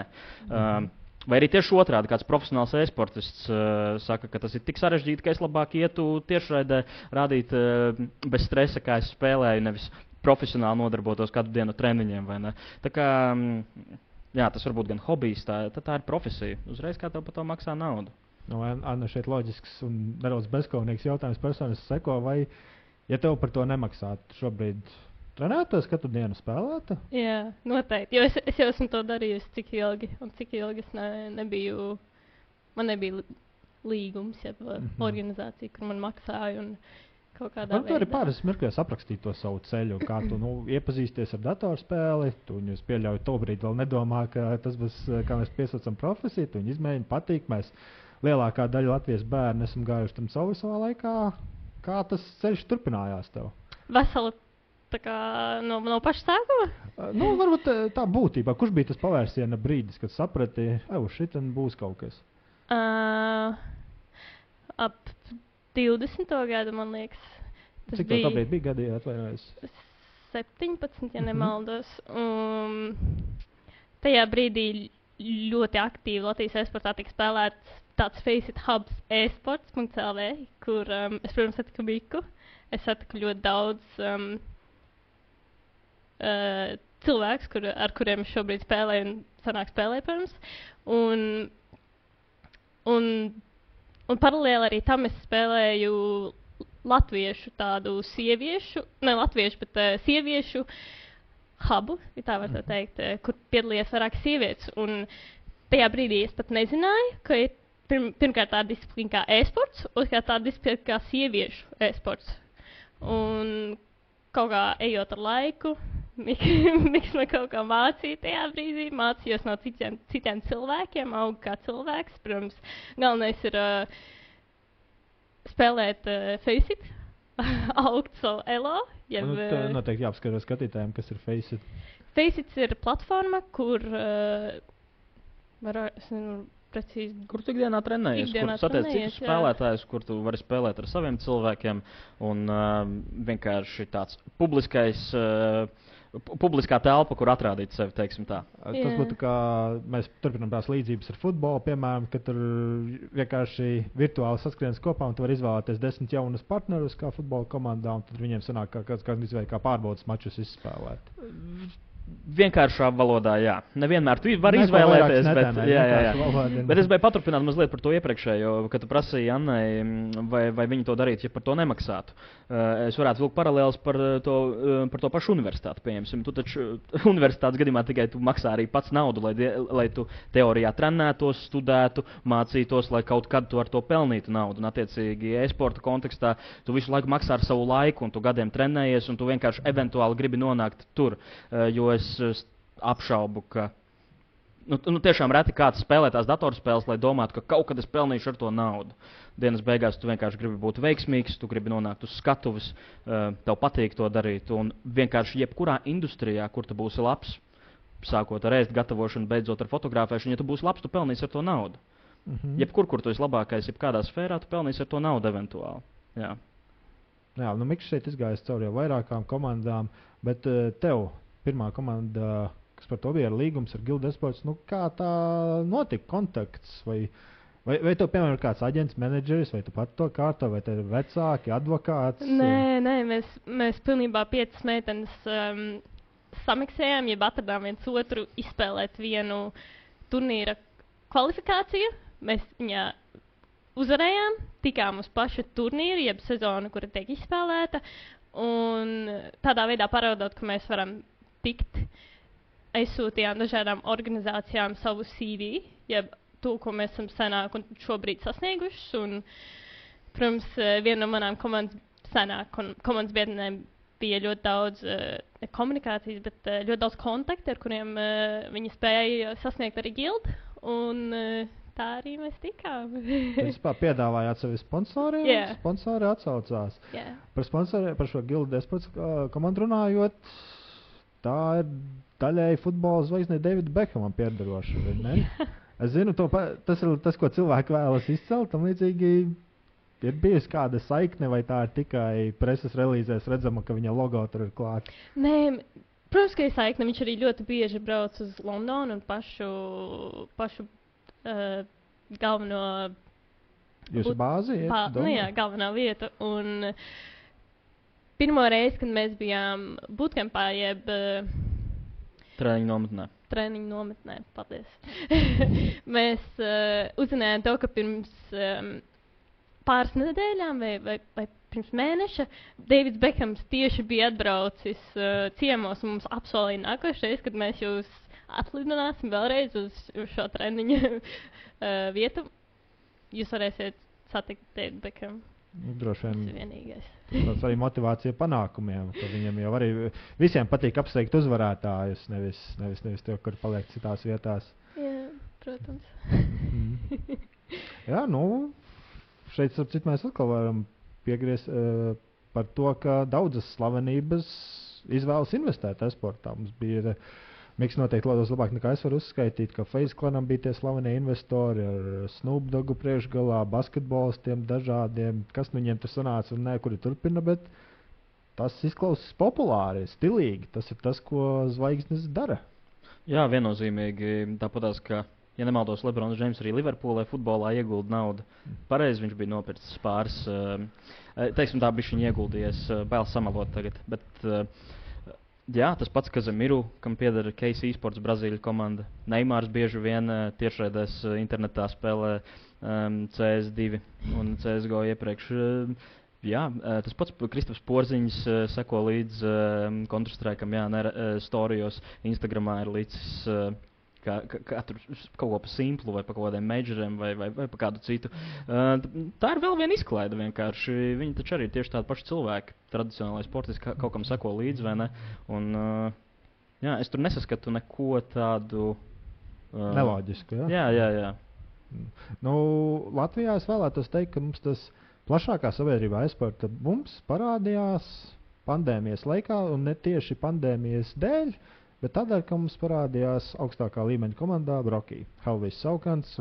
Mm. Um, Vai arī tieši otrādi, kāds profesionāls e-sportists uh, saka, ka tas ir tik sarežģīti, ka es labāk ietu tiešraidē, rādīt uh, bez stresa, kā es spēlēju, nevis profesionāli nodarbotos katru dienu treniņiem. Tā kā um, jā, tas var būt gan hobijs, tā, tā, ir profesija. Uzreiz kā tev par to maksā naudu.
Nu, Anna, šeit loģisks un nedaudz bezskaunīgs jautājums personisks seko, vai, ja tev par to nemaksātu šobrīd, trenētos katru dienu spēlētu?
Jā, noteikti, jo es, es jau esmu to darījis cik ilgi, un cik ilgi es ne, nebiju, man nebija līgums, ja mm -hmm. organizācija, kur man maksāja. Un,
Man tur arī pāris mirkļos aprakstīt to savu ceļu, kā tu nu, iepazīsties ar datorspēli. Tu viņus pieļauj, to brīdi vēl nedomā, ka tas būs, kā mēs piesaucam profesiju. Tu viņu izmēģini, patīk. Mēs lielākā daļa Latvijas bērnu esam gājuši tam savu savā laikā. Kā tas ceļš turpinājās tev?
Veseli kā, no, no paša sākuma?
nu, varbūt tā būtībā. Kurš bija tas pavērsiena brīdis, kad saprati, ka šī būs kaut kas?
Uh, ap 20. gadu, man liekas.
Tas Cik bija, bija, bija gadi, atvainojos?
17, ja nemaldos. Um, tajā brīdī ļoti aktīvi Latvijas e-sportā tika spēlēts tāds Faceit Hubs e-sports.cl, kur um, es, protams, satiku Miku. Es satiku ļoti daudz um, uh, cilvēku, kur, ar kuriem es šobrīd spēlēju un sanāk spēlēju, protams. Un, un Un paralēli arī tam es spēlēju latviešu tādu sieviešu, ne latviešu, bet uh, sieviešu hubu, ja tā var tā teikt, uh, kur piedalījās vairāk sievietes. Un tajā brīdī es pat nezināju, ka ir pirm, pirmkārt tāda disciplīna kā e-sports, otrkārt tāda disciplīna kā sieviešu e-sports. Un kaut kā ejot ar laiku, [LAUGHS] Miks man kaut kā mācīja tajā brīdī. Mācījos no citiem, citiem cilvēkiem, augu kā cilvēks. Protams, galvenais ir uh, spēlēt uh, Faceit, [LAUGHS] augt savu elo.
Jeb, nu, tā noteikti jāapskatās skatītājiem, kas ir Faceit.
Faceit ir platforma, kur uh, var, es nezinu, precīzi.
Kur tu ikdienā trenējies? Ikdienā kur satiec citus spēlētājus, kur tu vari spēlēt ar saviem cilvēkiem. Un uh, vienkārši tāds publiskais. Uh, publiskā telpa, kur atrādīt sevi. Tas
Jā. būtu kā mēs turpinām tās līdzības ar futbolu, piemēram, kad tur vienkārši virtuāli saskrienas kopā un tu vari izvēlēties desmit jaunus partnerus kā futbola komandā, un tad viņiem sanāk kā kāds kā, kā, kā pārbaudas mačus izspēlēt.
Vienkāršā valodā, jā. Nevienmēr tu vari
Neko
izvēlēties, bet,
netēmē,
jā, jā, jā.
valoda.
bet es gribēju paturpināt mazliet par to iepriekšējo, kad tu prasīji Annai, mm, vai, vai viņi to darītu, ja par to nemaksātu. Uh, es varētu vilkt paralēlus par uh, to, uh, par to pašu universitāti. Pieņemsim, tu taču [LAUGHS] universitātes gadījumā tikai tu maksā arī pats naudu, lai, lai tu teorijā trenētos, studētu, mācītos, lai kaut kad tu ar to pelnītu naudu. Un, attiecīgi, e-sporta kontekstā tu visu laiku maksā ar savu laiku, un tu gadiem trenējies, un tu vienkārši eventuāli gribi nonākt tur. Uh, jo es apšaubu, ka nu, nu, tiešām reti kāds spēlē tās datorspēles, lai domātu, ka kaut kad es pelnīšu ar to naudu. Dienas beigās tu vienkārši gribi būt veiksmīgs, tu gribi nonākt uz skatuves, uh, tev patīk to darīt. Un vienkārši jebkurā industrijā, kur tu būsi labs, sākot ar ēst gatavošanu, beidzot ar fotografēšanu, ja tu būsi labs, tu pelnīsi ar to naudu.
Mhm.
Jebkur, kur tu esi labākais, jebkādā sfērā, tu pelnīsi ar to naudu eventuāli. Jā.
Jā, nu Mikls šeit izgājis cauri jau vairākām komandām, bet uh, tev pirmā komanda, kas par to bija ar līgums ar Gildu Esports, nu kā tā notika kontakts? Vai, vai, vai tev, piemēram, ir kāds aģents, menedžeris, vai tu pat to kārto, vai tev ir vecāki, advokāts?
Nē, nē, mēs, mēs pilnībā piecas meitenes um, samiksējām, jeb atradām viens otru izspēlēt vienu turnīra kvalifikāciju. Mēs viņā uzvarējām, tikām uz pašu turnīru, jeb sezonu, kura tiek izspēlēta. Un tādā veidā parādot, ka mēs varam tikt, aizsūtījām dažādām organizācijām savu CV, jeb to, ko mēs esam senāk un šobrīd sasnieguši. Un, protams, eh, viena no manām komandas, senāk komandas biedriem bija ļoti daudz uh, komunikācijas, bet uh, ļoti daudz kontaktu, ar kuriem uh, viņi spēja sasniegt arī gildi. Un uh, tā arī mēs tikām.
Jūs [LAUGHS] piedāvājāt sevi sponsoriem?
Jā.
Sponsori atsaucās.
Jā.
Par, sponsori, par šo Gildu Esports uh, komandu runājot, tā ir daļēji futbola zvaigzne Davida vai ne? Es zinu, to, tas ir tas, ko cilvēki vēlas izcelt. Tam līdzīgi ir bijusi kāda saikne, vai tā ir tikai preses relīzēs redzama, ka viņa logo tur ir klāta.
Nē, protams, ka ir saikne. Viņš arī ļoti bieži brauc uz Londonu un pašu, pašu uh, galveno
Jūsu bāzi ir
Pā, nu jā, galvenā vieta. Un eh, pirmo reizi, kad mēs bijām bootcampā, jeb uh,
Treniņu nometnē.
treniņu nometnē, paldies. [LAUGHS] mēs uh, uzzinājām to, ka pirms um, pāris nedēļām vai, vai, vai pirms mēneša Deivids Bekams tieši bija atbraucis uh, ciemos un mums apsolīja nākošais, kad mēs jūs atlidināsim vēlreiz uz, uz šo treniņu uh, [LAUGHS] vietu. Jūs varēsiet satikt Deividu Bekamu.
Nu, Droši
Tas ir
vien
vienīgais.
tas arī motivācija panākumiem. ka Viņam jau arī visiem patīk apsveikt uzvarētājus, nevis, nevis, nevis to, kur paliek citās vietās.
Jā, protams.
Mm. Jā, nu, šeit citu mēs atkal varam piegriezt uh, par to, ka daudzas slavenības izvēlas investēt e-sportā. Mums bija uh, Miks noteikti lodos labāk nekā es varu uzskaitīt, ka Facebookam bija tie slavenie investori ar Snoop Dogu priekšgalā, basketbolistiem dažādiem, kas nu viņiem tur sanāca un ne, kuri turpina, bet tas izklausās populāri, stilīgi. Tas ir tas, ko zvaigznes dara.
Jā, viennozīmīgi. Tāpat kā, ja nemaldos, Lebrons Džeims arī Liverpoolē futbolā iegulda naudu. Pareizi viņš bija nopircis pāris. Uh, teiksim, tā bija viņa ieguldījies, uh, bail samalot tagad. Bet, Jā, tas pats Kazemiru, kam pieder Casey Sports, Brazīļu komanda. Neimārs bieži vien uh, tiešraidēs uh, internetā spēlē um, CS2 un CSGO iepriekš. Uh, jā, tas pats Kristofers Porziņš seko līdz uh, Counter-Strike, jā, storijos, Instagramā ir līdz. Uh, Kā, kā tur kaut ko par simplu, vai par kaut kādiem majoriem, vai, vai, vai par kādu citu. Uh, tā ir vēl viena izklaide. Vienkārši. Viņi taču arī ir tieši tādi paši cilvēki. Tradicionālais sportists ka- kaut kam seko līdzi, vai ne? Un, uh, jā, es tur nesaskatu neko tādu. Uh,
Neloģiski. Ja?
Jā, jā, jā.
Nu, Latvijā es vēlētos teikt, ka mums tas plašākā sabiedrībā eksporta mums parādījās pandēmijas laikā, un ne tieši pandēmijas dēļ, bet tādēļ, ka mums parādījās augstākā līmeņa komandā Brokija, Helvijas Saukants,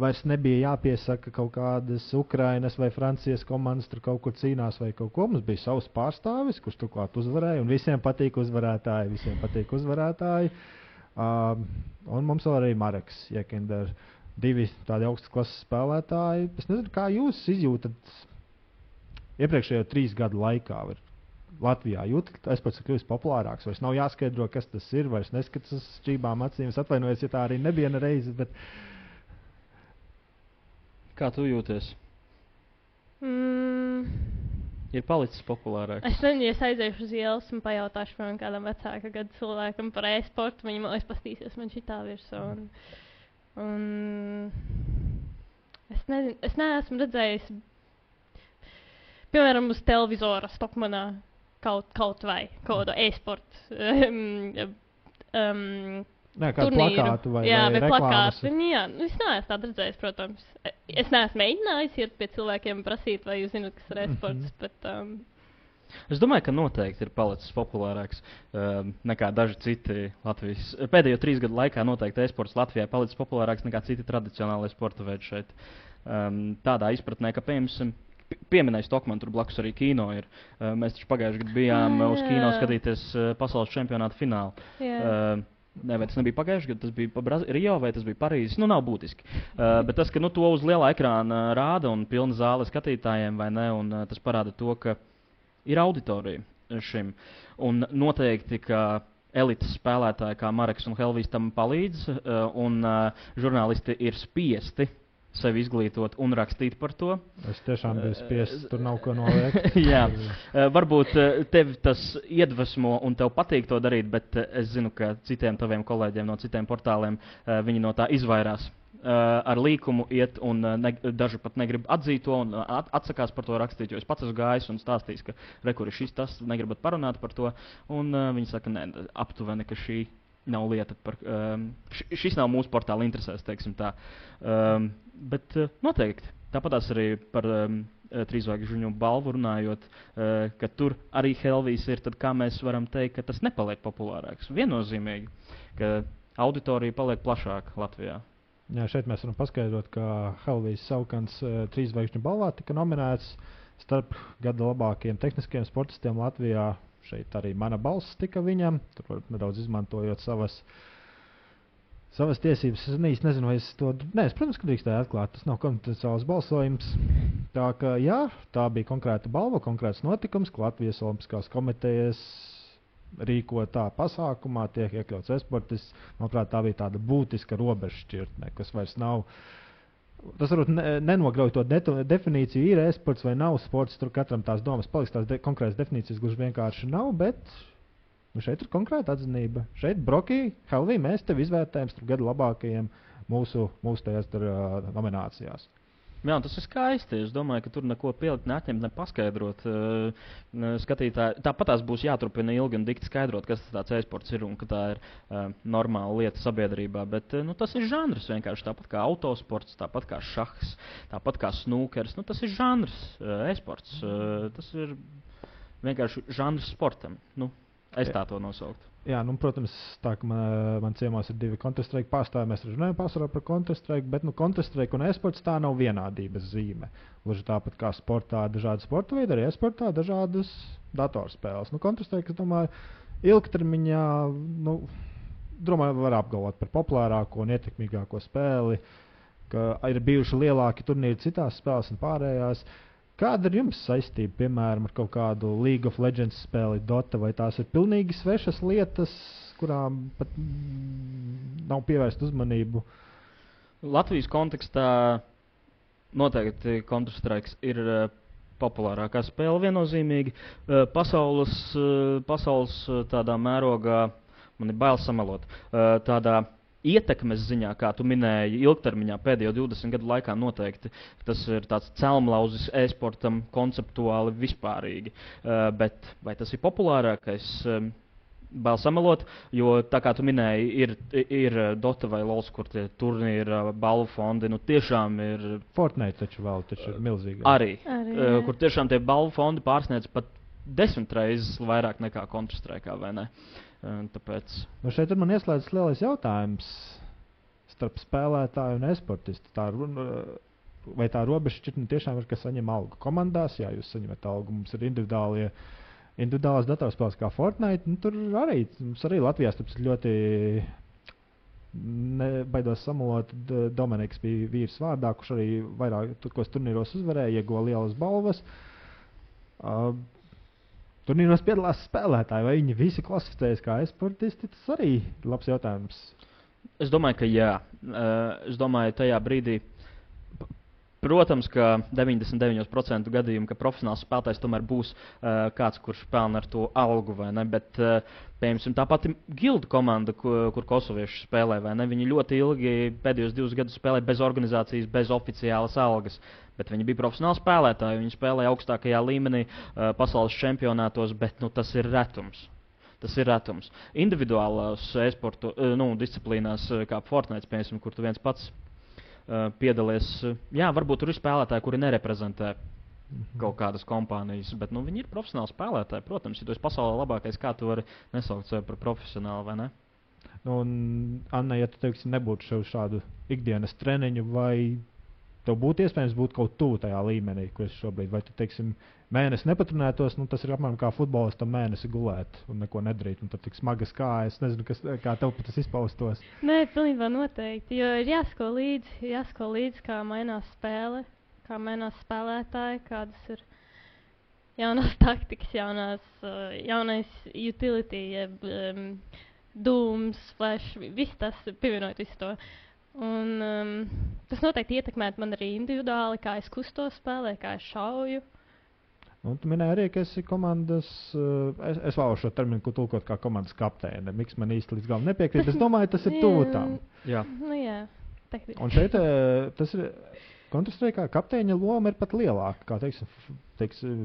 vairs nebija jāpiesaka kaut kādas Ukrainas vai Francijas komandas, tur kaut kur cīnās vai kaut ko. Mums bija savs pārstāvis, kurš turklāt uzvarēja, un visiem patīk uzvarētāji, visiem patīk uzvarētāji. Um, un mums vēl arī Marks Jekinders divi tādi augstas klases spēlētāji. Es nezinu, kā jūs izjūtat iepriekšējo trīs gadu laikā. Var, Latvijā jūt, ka esports ir kļuvis populārāks. Vairs nav jāskaidro, kas tas ir, vairs neskatās uz šķībām acīm. Es atvainojos, ja tā arī nebija reize. Bet...
Kā tu jūties?
Mm.
Ir palicis populārāk.
Es nezinu, ja es aiziešu uz ielas un pajautāšu man kādam vecākam gadu cilvēkam par e-sportu, viņam liekas, pastīsies man šī tā virsū. Un, un es, nezinu, es neesmu redzējis, piemēram, uz televizora Stokmanā kaut, kaut vai kaut kādu e-sportu. [LAUGHS] Um, um,
Nē, kādu plakātu vai,
jā,
vai
plakātu. Jā, nu, es neesmu tādu redzējis, protams. Es neesmu mēģinājis iet pie cilvēkiem prasīt, vai jūs zināt, kas ir e-sports.
Mhm.
Bet, um,
Es domāju, ka noteikti ir palicis populārāks um, nekā daži citi Latvijas. Pēdējo trīs gadu laikā noteikti e-sports Latvijā palicis populārāks nekā citi tradicionālie sporta veidi šeit. Um, tādā izpratnē, ka, piemēram, pi- pieminēja Stokmanu, tur blakus arī kino ir. Uh, mēs taču pagājušajā gadā bijām
Ah,
uh, uz kino
jā.
skatīties uh, pasaules čempionāta finālu.
jā.
Uh, Nē, vai tas nebija pagājušajā gadā, tas bija pa Brazi- Rio vai tas bija Parīzes. Nu, nav būtiski. Uh, bet tas, ka nu, to uz liela ekrāna rāda un pilna zāle skatītājiem, vai ne, un uh, tas parāda to, ka ir auditorija šim. Un noteikti, ka elites spēlētāji kā Marks un Helvijs tam palīdz, uh, un uh, žurnālisti ir spiesti sevi izglītot un rakstīt par to.
Es tiešām biju spiests, tur nav ko noliekt. [LAUGHS]
Jā, Eh, varbūt eh, tev tas iedvesmo un tev patīk to darīt, bet eh, es zinu, ka citiem taviem kolēģiem no citiem portāliem eh, viņi no tā izvairās. Eh, Ar līkumu iet, un eh, ne, daži pat negrib atzīt to un eh, at, atsakās par to rakstīt. Jo es pats esmu gājis un stāstījis, ka rekurors šis tas negribat parunāt par to. Un viņi saka, nē, aptuveni, ka šī nav lieta, par, um, šis nav mūsu portāla interesēs, teiksim tā. Um, bet uh, noteikti. Tāpat arī par um, trīsvaigžņu balvu runājot, uh, ka tur arī Helvijas ir, tad kā mēs varam teikt, ka tas nepaliek populārāks? Viennozīmīgi, ka auditorija paliek plašāka Latvijā.
Jā, šeit mēs varam paskaidrot, ka Helvijas Saukants uh, trīs zvaigžņu balvā tika nominēts starp gada labākajiem tehniskiem sportistiem Latvijā. Šeit arī mana balss tika viņam, tur nedaudz izmantojot savas, savas tiesības. Es īsti nezinu, vai es to. Nē, es, protams, ka drīkstēju atklāt. Tas nav konfidenciāls balsojums. Tā kā jā, tā bija konkrēta balva, konkrēts notikums, ka Latvijas Olimpiskās komitejas rīko tā pasākumā, tiek iekļauts esportists. Manuprāt, tā bija tāda būtiska robežšķirtne, kas vairs nav. Tas varbūt ne, nenograuj to definīciju, ir esports vai nav sports. Tur katram tās domas paliks, tās de, konkrētas definīcijas gluži vienkārši nav. Bet nu, šeit ir konkrēta atzinība. Šeit, Brokī, Helvī, mēs tevi izvērtējam starp gadu labākajiem mūsu, mūsu tajās tur, uh, nominācijās.
Jā, tas ir skaisti. Es domāju, ka tur neko pielikt, neatņemt, ne paskaidrot. Uh, skatītāji, tāpat tās būs jāturpina ilgi un dikti skaidrot, kas tas e-sports ir un ka tā ir uh, normāla lieta sabiedrībā. Bet uh, nu, tas ir žanrs vienkārši tāpat kā autosports, tāpat kā šahs, tāpat kā snūkers. Nu, tas ir žanrs, e-sports. Tas ir vienkārši žanrs sportam. Nu, es tā to nosauktu.
Jā, nu, protams, tā kā man, man ciemos ir divi Counter-Strike pārstāvji, mēs runājam pārsvarā par Counter-Strike, bet nu, Counter-Strike un e-sports tā nav vienādības zīme. Gluži tāpat kā sportā, dažādi sporta veidi, arī e-sportā dažādas datorspēles. Nu, Counter-Strike, es domāju, ilgtermiņā, nu, domāju, var apgalvot par populārāko un ietekmīgāko spēli, ka ir bijuši lielāki turnīri citās spēlēs un pārējās. Kāda ir jums saistība, piemēram, ar kaut kādu League of Legends spēli, Dota, vai tās ir pilnīgi svešas lietas, kurām pat mm, nav pievērsta uzmanību?
Latvijas kontekstā noteikti Counter-Strike ir uh, populārākā spēle viennozīmīgi. Uh, pasaules, uh, pasaules tādā mērogā man ir bail samalot. Tādā ietekmes ziņā, kā tu minēji, ilgtermiņā pēdējo 20 gadu laikā noteikti tas ir tāds celmlauzis e-sportam konceptuāli vispārīgi. Uh, bet vai tas ir populārākais? Um, Bail samalot, jo tā kā tu minēji, ir, ir Dota vai Lols, kur tie turnīri, balvu fondi, nu tiešām ir
Fortnite taču vēl taču ir milzīgi.
arī,
Arī,
uh, kur tiešām tie balvu fondi pārsniedz pat desmit reizes vairāk nekā Counter-Strike, vai ne? Uh, tāpēc
Nu šeit ir man ieslēdzis lielais jautājums starp spēlētāju un esportistu. Tā runa, vai tā robežšķirtne tiešām ir, ka saņem algu komandās? Jā, jūs saņemat algu, mums ir individuālie. Individuālās datorspēles kā Fortnite, nu, tur arī, arī Latvijā tas ļoti nebaidos samalot. D- Dominiks bija vīrs vārdā, kurš arī vairākos turnīros uzvarēja, ieguva lielas balvas. Uh, turnīros piedalās spēlētāji, vai viņi visi klasificējas kā e-sportisti, tas arī ir labs jautājums.
Es domāju, ka jā. Uh, es domāju, tajā brīdī. Protams, ka 99% gadījumu, ka profesionāls spēlētājs tomēr būs uh, kāds, kurš pelna ar to algu, vai ne? Bet, uh, piemēram, tā pati Gilda komanda, kur, kur kosovieši spēlē, vai ne? Viņi ļoti ilgi pēdējos divus gadus spēlēja bez organizācijas, bez oficiālas algas. Bet viņi bija profesionāli spēlētāji, viņi spēlēja augstākajā līmenī, uh, pasaules čempionātos, bet nu, tas ir retums. Tas ir retums. Individuālās e-sporta uh, nu, disciplīnās, kā Fortnite, piemēram, kur tu viens pats piedalies. Jā, varbūt tur ir spēlētāji, kuri nereprezentē
Mhm.
kaut kādas kompānijas, bet nu, viņi ir profesionāli spēlētāji. Protams, ja tu esi pasaulē labākais, kā tu vari nesaukt sevi par profesionāli vai ne?
Nu, un, Anna, ja tu teiksim, nebūtu šo šādu ikdienas treniņu, vai tev būtu iespējams būt kaut tuvu tajā līmenī, kur es šobrīd, vai tu teiksim, mēnesi nepaturētos, nu, tas ir apmēram kā futbolistam mēnesi gulēt un neko nedarīt. Un tad tik smagas kājas, nezinu, kas, kā tev tas izpaustos.
Nē, pilnībā noteikti. Jo ir jāsako līdzi, jāsako līdzi kā mainās spēle, kā mainās spēlētāji, kādas ir jaunās [LAUGHS] taktikas, jaunās, uh, jaunais utility, jeb um, dūms, flash, viss tas pievienot visu to. Un, um, tas noteikti ietekmē man arī individuāli, kā es kustos spēlē, kā es šauju.
Un tu minēji arī, ka esi komandas, uh, es, es vēlos šo terminu ko tulkot kā komandas kapteine. Miks man īsti līdz galam nepiekrīt, es domāju, tas ir [LAUGHS] tuvu tam.
Jā.
Nu, jā.
Un šeit eh, tas ir. Kontrastrēkā kapteiņa loma ir pat lielāka. Kā, teiksim, teiks, eh,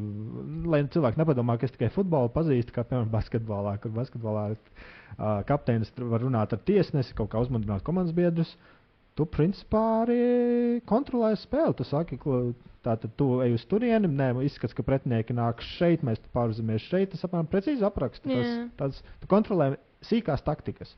lai cilvēki nepadomā, ka es tikai futbolu pazīstu, kā piemēram basketbolā, kur basketbolā uh, kapteinis var runāt ar tiesnesi, kaut kā uzmundrināt komandas biedrus. Tu principā arī kontrolē spēli. Tu saki, ka tātad tu ej uz turieni, nē, izskats, ka pretinieki nāk šeit, mēs pārzīmēsim šeit. Tas apmēram precīzi apraksta. Tas, tas, tu kontrolē sīkās taktikas.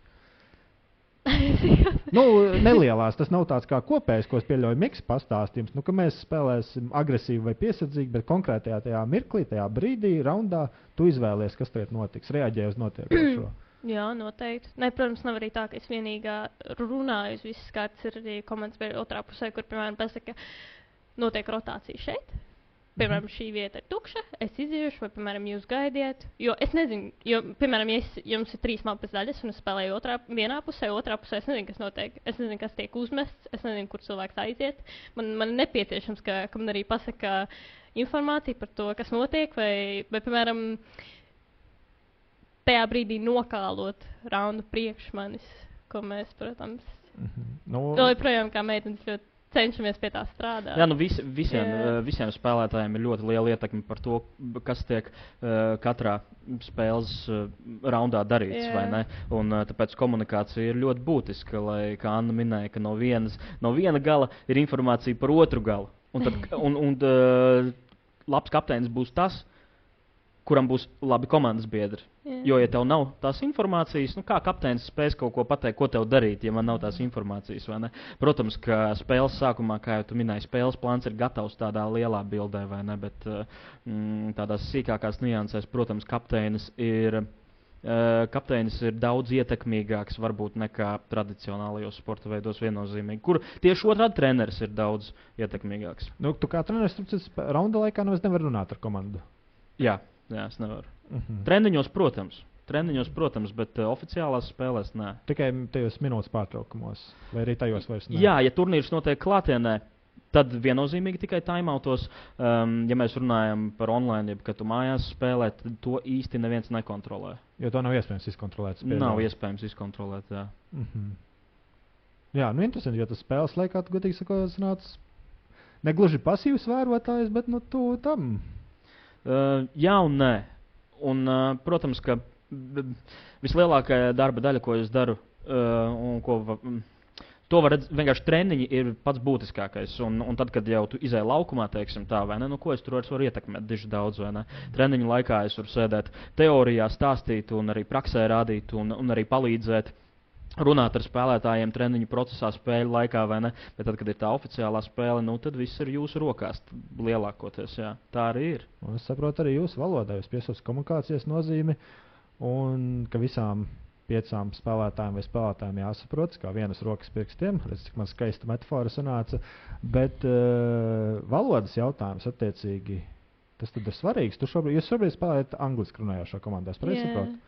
[LAUGHS] nu, nelielās. Tas nav tāds kā kopējs, ko es pieļauju Mikls pastāstījums. Nu, ka mēs spēlēsim agresīvi vai piesardzīgi, bet konkrētajā tajā mirklī, tajā brīdī, raundā, tu izvēlies, kas tagad notiks, reaģē uz notiekošo.
Jā, noteikti. Ne, protams, nav arī tā, ka es vienīgā runāju uz visas kārtas. Ir arī komandas otrā pusē, kur, piemēram, pasaka, notiek rotācija šeit. Piemēram, šī vieta ir tukša, es iziešu, vai, piemēram, jūs gaidiet. Jo es nezinu, jo, piemēram, ja es, jums ir trīs mapas daļas, un es spēlēju otrā, vienā pusē, otrā pusē, es nezinu, kas notiek. Es nezinu, kas tiek uzmests, es nezinu, kur cilvēks aiziet. Man, man ir nepieciešams, ka, ka man arī pasaka informācija par to, kas notiek, vai, vai piemēram, tajā brīdī nokālot raundu priekš manis, ko mēs, protams,
Mhm. Nu,
vēl joprojām kā meitenes ļoti cenšamies pie tā strādāt.
Jā, nu vis, visiem, uh, visiem spēlētājiem ir ļoti liela ietekme par to, kas tiek uh, katrā spēles uh, raundā darīts. Ne? Un, uh, tāpēc komunikācija ir ļoti būtiska, lai, kā Anna minēja, ka no, vienas, no viena gala ir informācija par otru galu. Un, tad, [LAUGHS] un, un uh, labs kapteinis būs tas, kuram būs labi komandas biedri.
Jā.
Jo, ja tev nav tās informācijas, nu, kā kapteinis spēs kaut ko pateikt, ko tev darīt, ja man nav tās informācijas? Protams, ka spēles sākumā, kā jau tu minēji, spēles plāns ir gatavs tādā lielā bildē, vai ne? Bet uh, mm, tādās sīkākās niansēs, protams, kapteinis ir. Uh, kapteinis ir daudz ietekmīgāks varbūt nekā tradicionālajos sporta veidos viennozīmīgi, kur tieši otrādi treneris ir daudz ietekmīgāks.
nu, tu kā treneris tur citas raunda laikā nemaz nevar runāt ar komandu.
Jā, jā es nevaru.
Mhm.
Treniņos, protams, treniņos, protams, bet uh, oficiālās spēlēs nē.
Tikai tajos minūtes pārtraukumos, vai arī tajos vairs ne.
Jā, ja turnīrs notiek klātienē, tad viennozīmīgi tikai timeoutos. Um, ja mēs runājam par online, jeb kad tu mājās spēlē, tad to īsti neviens nekontrolē.
Jo to nav iespējams izkontrolēt. pieļauju.
Nav iespējams izkontrolēt. Jā.
Mhm. Jā, nu interesanti, jo tas spēles laikā, godīgi sakot, nāc negluži pasīvs vērotājs, bet nu tu tam.
Jā un nē. Un, protams, ka vislielākā darba daļa, ko es daru, un ko to var redzēt, vienkārši treniņi ir pats būtiskākais. Un, un tad, kad jau tu izai laukumā, teiksim tā, vai ne, nu, ko es tur varu ietekmēt, diži daudz, vai ne. Treniņu laikā es varu sēdēt teorijā, stāstīt, un arī praksē rādīt, un, un arī palīdzēt. Runāt ar spēlētājiem treniņu procesā, spēļu laikā, vai ne? Bet tad, kad ir tā oficiālā spēle, nu, tad viss ir jūsu rokās. Lielākoties, jā. Tā arī ir.
Un es saprotu arī jūsu valodā, jūs piesaucat komunikācijas nozīmi, un ka visām piecām spēlētājiem vai spēlētājiem jāsaprot, kā vienas rokas pirkstiem. Redz, cik man skaista metāfora sanāca. Bet uh, valodas jautājums attiecīgi. Tas tad ir svarīgs. Tu šobrīd, jūs šobrīd spēlējat angliski runājošā komandā. Es pareizi
Jā,
saprotu.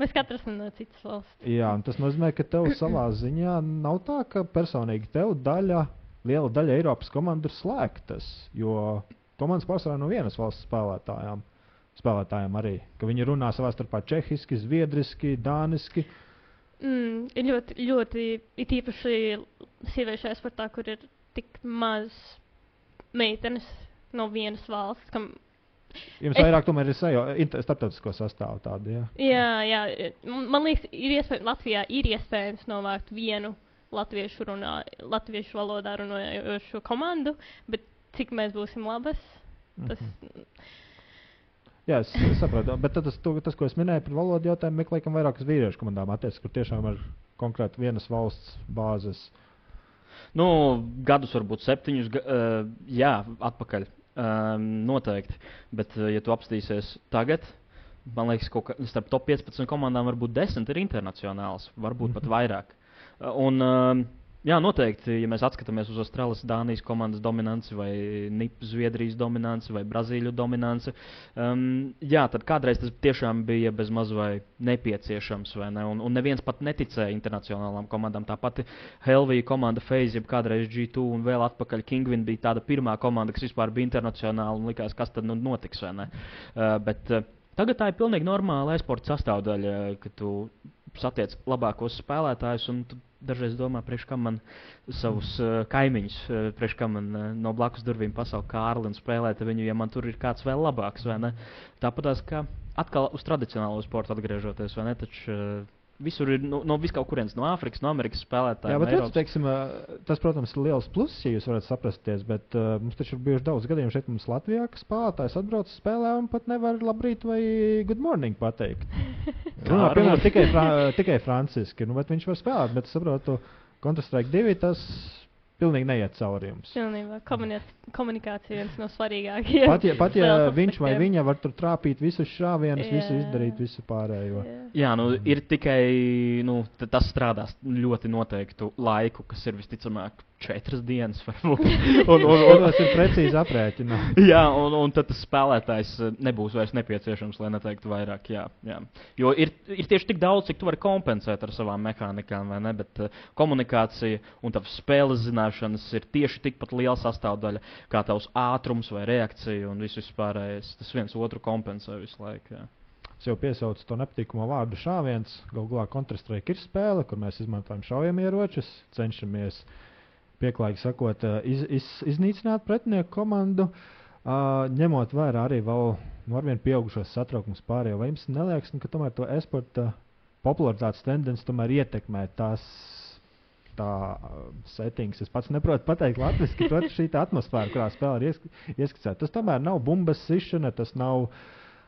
Mēs katrs esam no citas valsts.
Jā, un tas nozīmē, ka tev [CLEARS THROAT] savā ziņā nav tā, ka personīgi tev daļa, liela daļa Eiropas komandu ir slēgtas. Jo komandas pārsvarā no vienas valsts spēlētājām. Spēlētājiem arī, ka viņi runā savā starpā čehiski, zviedriski, dāniski.
Mm, ir ļoti, ļoti, it īpaši sieviešu esportā, kur ir tik maz meitenes no vienas valsts, kam
Jums vairāk tomēr ir sajūta, starptautisko sastāvu tādu. Jā.
Jā, jā. Man liekas, ir iespējams, Latvijā ir iespējams novākt vienu latviešu, runā, latviešu valodā runājošu komandu, bet cik mēs būsim labas, tas
Mhm. Jā, es, es saprotu. Bet tas, to, tas, ko es minēju par valodu jautājumu, meklējam vairāk uz vīriešu komandām attiecas, kur tiešām ir konkrēti vienas valsts bāzes.
Nu, gadus, varbūt septiņus, ga, uh, jā, atpakaļ. Um, noteikti. Bet, uh, ja tu apstīsies tagad, man liekas, ka starp top 15 komandām varbūt 10 ir internacionāls, varbūt pat [LAUGHS] vairāk. Un, um, jā, noteikti, ja mēs skatāmies uz Austrālijas, Dānijas komandas dominanci, vai NIP, Zviedrijas dominanci, vai Brazīļu dominanci, um, jā, tad kādreiz tas tiešām bija bez maz vai nepieciešams. Vai ne? un, un neviens pat neticēja internacionālām komandām. Tāpat Helvija komanda, Phase, jeb kādreiz G2 un vēl atpakaļ Kingvin bija tāda pirmā komanda, kas vispār bija internacionāla un likās, kas tad nu notiks. vai ne? Uh, bet, uh, Tagad tā ir pilnīgi normāla e-sporta sastāvdaļa, ka tu satiec labākos spēlētājus un tu dažreiz domā, priekš kam man savus uh, kaimiņus, uh, priekš kam man uh, no blakus durvīm pasaukt Kārli un spēlēt viņu, ja man tur ir kāds vēl labāks. Tāpat kā atkal uz tradicionālo sportu atgriežoties, vai ne? Taču, uh, Visur ir no, no viskaut kurienes, no Āfrikas, no Amerikas spēlētājiem.
Jā, bet redz, teiksim, tas, protams, ir liels pluss, ja jūs varat saprasties. Bet uh, mums taču ir bijuši daudz gadījumu šeit, mums Latvijā, ka spēlētājs atbrauc uz spēlē un pat nevar labrīt vai good morning pateikt. [LAUGHS] Runā, piemēram, tikai, fra tikai franciski, nu, bet viņš var spēlēt. Bet saprotu, Counter-Strike 2 tas pilnīgi neiet cauri jums.
Pilnībā komuni komunikācija ir viens no svarīgākajiem.
Pat ja, pat ja [LAUGHS] viņš vai viņa var tur trāpīt visus šāvienus, visu
Jā.
izdarīt, visu pārējo.
Jā.
Jā, nu, ir tikai nu, tas strādās ļoti noteiktu laiku, kas ir visticamāk četras dienas. [LAUGHS] varbūt. [LAUGHS] un, un, un,
Tas ir precīzi aprēķina. [LAUGHS]
jā, un, un tad tas spēlētājs eh, nebūs vairs nepieciešams, lai neteiktu vairāk. Jā, jā. Jo ir, ir tieši tik daudz, cik tu vari kompensēt ar savām mehānikām, vai ne? Bet uh, komunikācija un tavs spēles zināšanas ir tieši tikpat liela sastāvdaļa kā tavs ātrums vai reakcija un viss vispārējais. Tas viens otru kompensē visu laiku. Jā.
Es jau piesaucu to nepatīkamo vārdu šāviens. Galu galā Counter-Strike ir spēle, kur mēs izmantojam šaujamieročus, cenšamies, pieklājīgi sakot, iz, iz, iznīcināt pretinieku komandu, uh, ņemot vērā arī vēl nu, arvien pieaugušos satraukumus pārējo. Vai jums neliekas, nu, ka tomēr to esporta popularitātes tendence tomēr ietekmē tās? Tā settings, es pats neprotu pateikt latviešu, ka šī atmosfēra, kurā spēlē ir iesk ieskicēta, tas tomēr nav bumbas sišana, tas nav uh,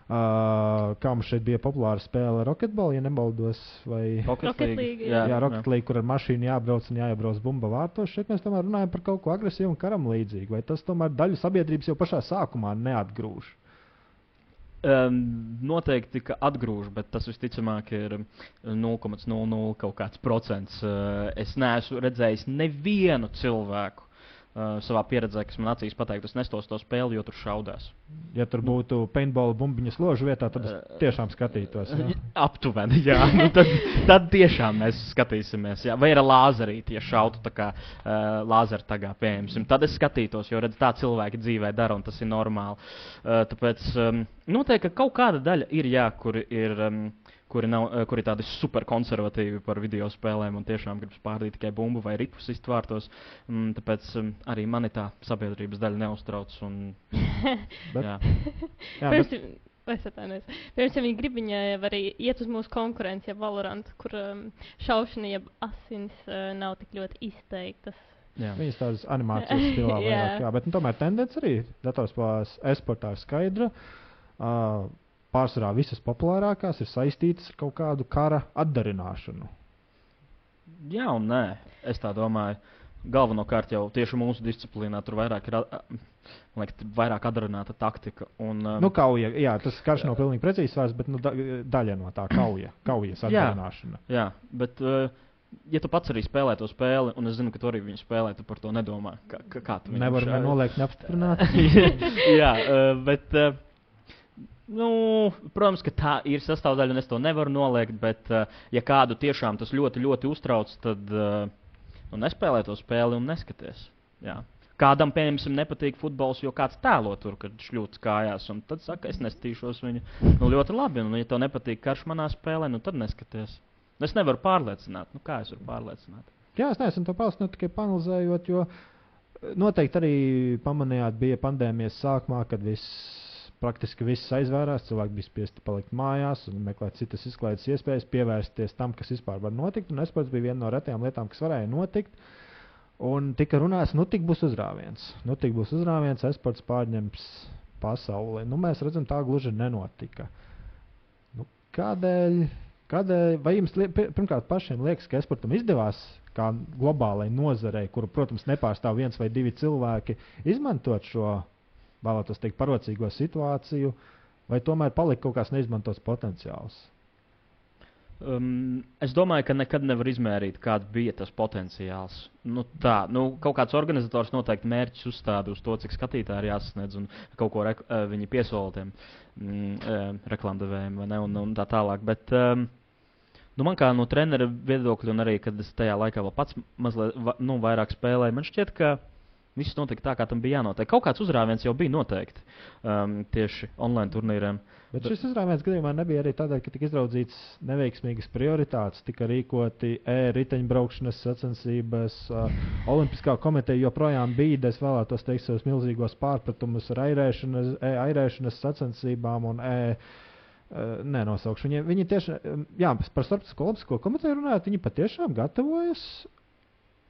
Uh, kā mums šeit bija populāra spēle Rocketball, ja nemaldos, vai
Rocket League, jā.
jā, Rocket League, kur ar mašīnu jābrauc un jāiebrauc bumba vārtos. Šeit mēs tomēr runājam par kaut ko agresīvu un karam līdzīgu. Vai tas tomēr daļu sabiedrības jau pašā sākumā neatgrūž?
Um, noteikti, ka atgrūž, bet tas visticamāk ir um, 0,00 kaut kāds procents. Uh, es neesmu redzējis nevienu cilvēku uh, savā pieredzē, kas man acīs pateikt, es nestos to spēli, jo tur šaudās.
Ja tur būtu paintball bumbiņas ložu vietā, tad es tiešām skatītos. jā. [LAUGHS]
Aptuveni, jā. [LAUGHS] Nu, tad, tad tiešām mēs skatīsimies. Jā. Vai ar lāzerīti, ja šautu tā kā uh, lāzera tagad, piemēram, tad es skatītos, jo redz, tā cilvēki dzīvē dara, un tas ir normāli. Uh, tāpēc um, noteikti ka kaut kāda daļa ir, jā, kur ir. Um, Kuri, nav, eh, kuri tādi superkonservatīvi par video spēlēm un tiešām grib spārdīt tikai bumbu vai ripus iztvārtos. Mm, tāpēc um, arī mani tā sabiedrības daļa neuztrauc. Un, [LAUGHS]
Bet-
jā.
Jā,
Pirms,
bet,
es atvainojos. Pirms ja viņi grib, viņi var arī iet uz mūsu konkurenci, ja Valorant, kur um, šaušana, jeb asins uh, nav tik ļoti izteiktas.
Jā.
Viņas tādas animācijas [LAUGHS] stilā
Jā.
vairāk, jā, bet nu, tomēr tendence arī datorspēlēs esportā ir skaidra. Uh, pārsvarā visas populārākās ir saistītas ar kaut kādu kara atdarināšanu.
Jā, un nē, es tā domāju. Galvenokārt jau tieši mūsu disciplīnā tur vairāk ir liekas, vairāk atrunāta taktika. Un, um,
Nu, kauja, jā, tas karš nav pilnīgi precīzs vārds, bet nu, da, daļa no tā kauja, kaujas
Jā.
atdarināšana.
jā, bet uh, ja tu pats arī spēlē to spēli, un es zinu, ka tu arī viņu spēlē, tu par to nedomā. Kā, kā, tu viņu
Nevaram
šādi-
noliegt, neapstiprināt. [LAUGHS]
Jā, uh, bet. Nu, protams, ka tā ir sastāvdaļa, un es to nevaru noliegt. Bet, uh, ja kādu tiešām tas ļoti, ļoti uztrauc, tad uh, nu, nespēlē to spēli un neskaties. Jā. Kādam, pieņemsim, nepatīk futbols, jo kāds tēlo tur, kad šļūts kājās. un Tad saka, es nestīšos viņu. Nu, ļoti labi. Un, ja tev nepatīk karš manā spēlē, nu, tad neskaties. Es nevaru pārliecināt. Nu, kā es varu pārliecināt?
Jā, es neesmu to paust, nu, tikai panalizējot, jo eh, noteikti arī pamanījāt, bija pandēmijas sākumā, kad viss, praktiski viss aizvērās, cilvēki bija spiesti palikt mājās un meklēt citas izklaides iespējas, pievērsties tam, kas vispār var notikt. Un esports bija viena no retajām lietām, kas varēja notikt. Un tika runāts, nu tik būs uzrāviens. Nu tik būs uzrāviens, esports pārņems pasauli. Nu, mēs redzam, tā gluži nenotika. Nu, kādēļ? Kādēļ, vai jums lie- pir- pirmkārt pašiem liekas, ka esportam izdevās kā globālai nozarei, kuru, protams, nepārstāv viens vai divi cilvēki, izmantot šo, vēlētos teikt, parocīgo situāciju, vai tomēr palika kaut kāds neizmantots potenciāls?
Um, es domāju, ka nekad nevar izmērīt, kāds bija tas potenciāls. Nu, tā, nu, kaut kāds organizators noteikti mērķis uzstāda uz to, cik skatītāji ir jāsasniedz un kaut ko rek, uh, viņi piesola tiem mm, uh, reklāmdevējiem vai ne, un, un tā tālāk. Bet, um, nu, man kā no treneru viedokļa, un arī, kad es tajā laikā vēl pats mazliet nu, vairāk spēlēju, man šķiet, ka viss notika tā, kā tam bija jānotiek. Kaut kāds uzrāviens jau bija noteikti um, tieši online turnīriem.
Bet šis izrāviens gadījumā nebija arī tādēļ, ka tika izraudzīts neveiksmīgas prioritātes, tika rīkoti e-riteņbraukšanas sacensības, uh, Olimpiskā komiteja joprojām bīda, es vēlētos teikt, savus milzīgos pārpratumus ar airēšanas, e-airēšanas sacensībām un e Uh, nenosaukšu. Viņi, viņi tieši, jā, par starptautisko olimpisko komiteju runājot, viņi patiešām gatavojas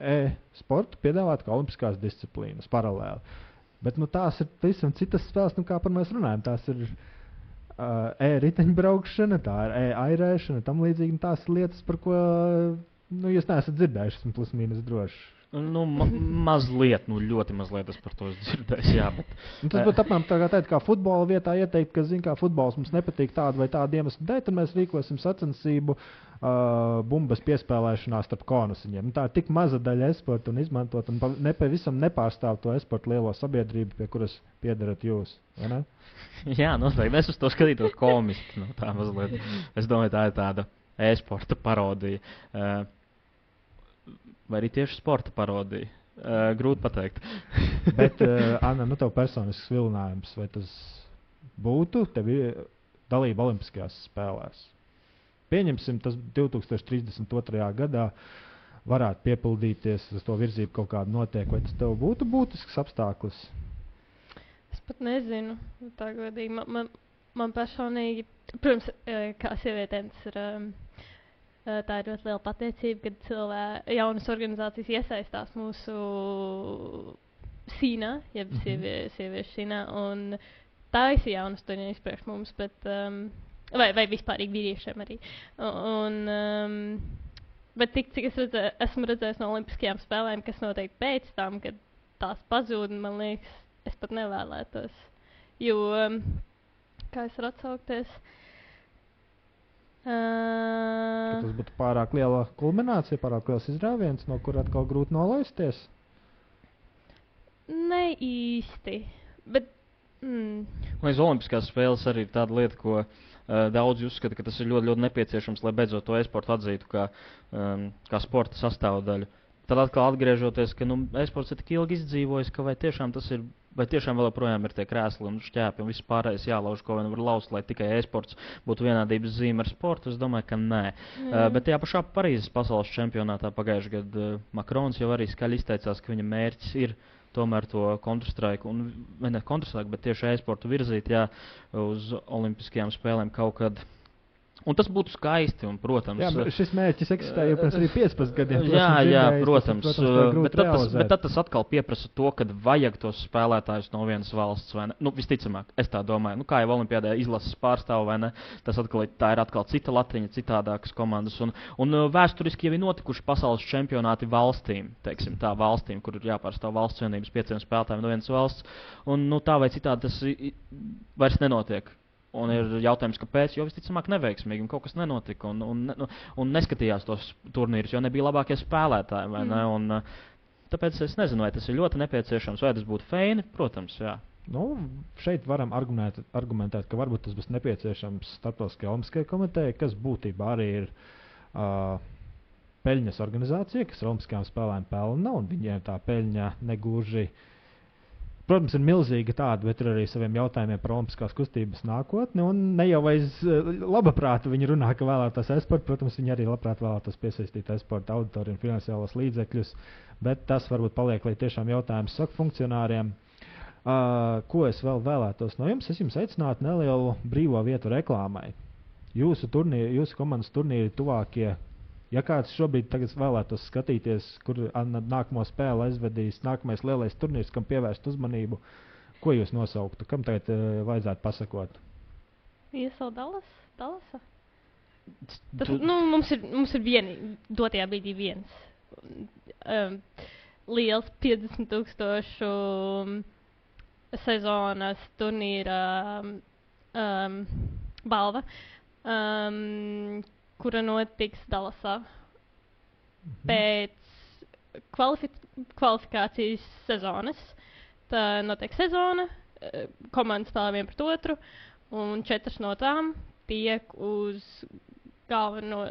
e-sportu piedāvāt kā olimpiskās disciplīnas paralēli. Bet nu, tās ir pavisam citas spēles, nu, kā par mēs runājam. Tās ir uh, e-riteņbraukšana, tā ir e-airēšana, tam līdzīgi. nu, Tās ir lietas, par ko nu, jūs neesat dzirdējuši, esmu plus mīnus drošs.
Nu, ma mazliet, nu, ļoti mazliet es par to esmu dzirdējis. Jā, bet,
Nu, tas būtu apmēram tā kā teikt, kā futbola vietā ieteikt, ka, zin, kā futbols mums nepatīk tāda vai tāda iemesla dēļ, tad mēs rīkosim sacensību uh, bumbas piespēlēšanā starp konusiņiem. Nu, tā ir tik maza daļa esporta un izmantot, un pa- nepavisam nepārstāv to esporta lielo sabiedrību, pie kuras piedarat jūs. ne? [LAUGHS]
jā, noteikti. Es uz to skatītos komiski. Nu, tā mazliet. Es domāju, tā ir tāda e-sporta parodija. Uh, vai arī tieši sporta parodija. Uh, grūti pateikt. [LAUGHS]
Bet, uh, [LAUGHS] Anna, nu, tev personisks vilinājums, vai tas būtu tev dalība Olimpiskajās spēlēs? Pieņemsim, tas 2032. gadā varētu piepildīties, uz to virzību kaut kāda notiek, vai tas tev būtu būtisks apstākļus?
Es pat nezinu, tā godīgi. Man, man, man personīgi, protams, eh, kā sievietēm tas ir. Um, Tā ir ļoti liela pateicība, kad cilvēki, jaunas organizācijas iesaistās mūsu sīnā, jeb
Mhm.
sievie, sieviešu sīnā. un ir jaunas tuņas priekš mums, bet, um, vai, vai vispār vīriešiem arī. Un, um, bet tik cik es redzē, esmu redzējis no Olimpiskajām spēlēm, kas notiek pēc tam, kad tās pazūd, man liekas, es pat nevēlētos. Jo, um, kā es varu atsaukties?
Ka
Uh,
Tas būtu pārāk liela kulminācija, pārāk liels izrāviens, no kura atkal grūti nolaisties.
ne īsti. Bet, mm,
liekas, Olimpiskās spēles arī ir tāda lieta, ko uh, daudzi uzskata, ka tas ir ļoti, ļoti nepieciešams, lai beidzot to e-sportu atzītu kā, um, kā sporta sastāvdaļu. Tad atkal atgriežoties, ka nu, e-sports ir tik ilgi izdzīvojis, ka vai tiešām tas ir. Vai tiešām vēl joprojām ir tie krēsli un šķēpi un viss pārējais jālauž, ko vien var lauzt, lai tikai e-sports būtu vienādības zīme ar sportu? Es domāju, ka nē. Uh, bet tajā pašā Parīzes pasaules čempionātā pagājušajā gadā uh, Makrons jau arī skaļi izteicās, ka viņa mērķis ir tomēr to kontrastraiku, ne kontrastraiku, bet tieši e-sportu virzīt jā, uz Olimpiskajām spēlēm kaut kad. Un tas būtu skaisti, un, protams,
Jā, šis mērķis eksistēja jau pirms arī [LAUGHS] 15 gadiem.
Jā, jā,
dzirdējis,
protams,
tas, protams grūti
bet, tad tas, bet tad tas atkal pieprasa to, ka vajag tos spēlētājus no vienas valsts. vai ne? Nu, visticamāk, es tā domāju, nu, kā jau Olimpijādē izlases pārstāv, vai ne? Tas atkal tā ir atkal cita latiņa, citādākas komandas. Un, un uh, vēsturiski jau ir notikuši pasaules čempionāti valstīm, teiksim, tā valstīm, kur ir jāpārstāv valsts vienības pieciem spēlētājiem no vienas valsts. Un, nu, tā vai citādi tas vairs nenotiek. Un ir jautājums, kāpēc? Jo visticamāk, neveiksmīgi un kaut kas nenotika. Un, un, un, un neskatījās tos turnīrus, jo nebija labākie spēlētāji. Mm. Ne? Un, tāpēc es nezinu, vai tas ir ļoti nepieciešams, vai tas būtu feini. Protams, jā.
Nu, šeit varam argumentēt, argumentēt, ka varbūt tas būs nepieciešams starptautiskajai Olimpiskajai komitejai, kas būtībā arī ir uh, peļņas organizācija, kas Olimpiskajām spēlēm pelna, un viņiem tā peļņa negluži. Protams, ir milzīga tāda, bet ir arī saviem jautājumiem par olimpiskās kustības nākotni. Ne jau aiz laba prāta viņi runā, ka vēlētos esportu. Protams, viņi arī labprāt vēlētos piesaistīt esporta auditoriju un finansiālos līdzekļus, bet tas varbūt paliek līdz tiešām jautājums saku funkcionāriem. Uh, ko es vēl vēlētos no jums? Es jums aicinātu nelielu brīvo vietu reklāmai. Jūsu, turnīri, jūsu komandas turnīri tuvākie Ja kāds šobrīd vēlētos skatīties, kur nākamo spēli aizvedīs nākamais lielais turnīrs, kam pievērst uzmanību, ko jūs nosauktu? Kam tagad uh, vajadzētu pasakot?
Iesau Dallas. Dallasa. Tas, tu... nu, mums ir, mums ir vieni, dotajā brīdī viens um, liels 50 tūkstošu um, sezonas turnīra um, balva, um, kura notiks Dallasā mhm. pēc kvalifi kvalifikācijas sezonas. Tā notiek sezona, eh, komandas spēlē viena pret otru, un četras no tām tiek uz galveno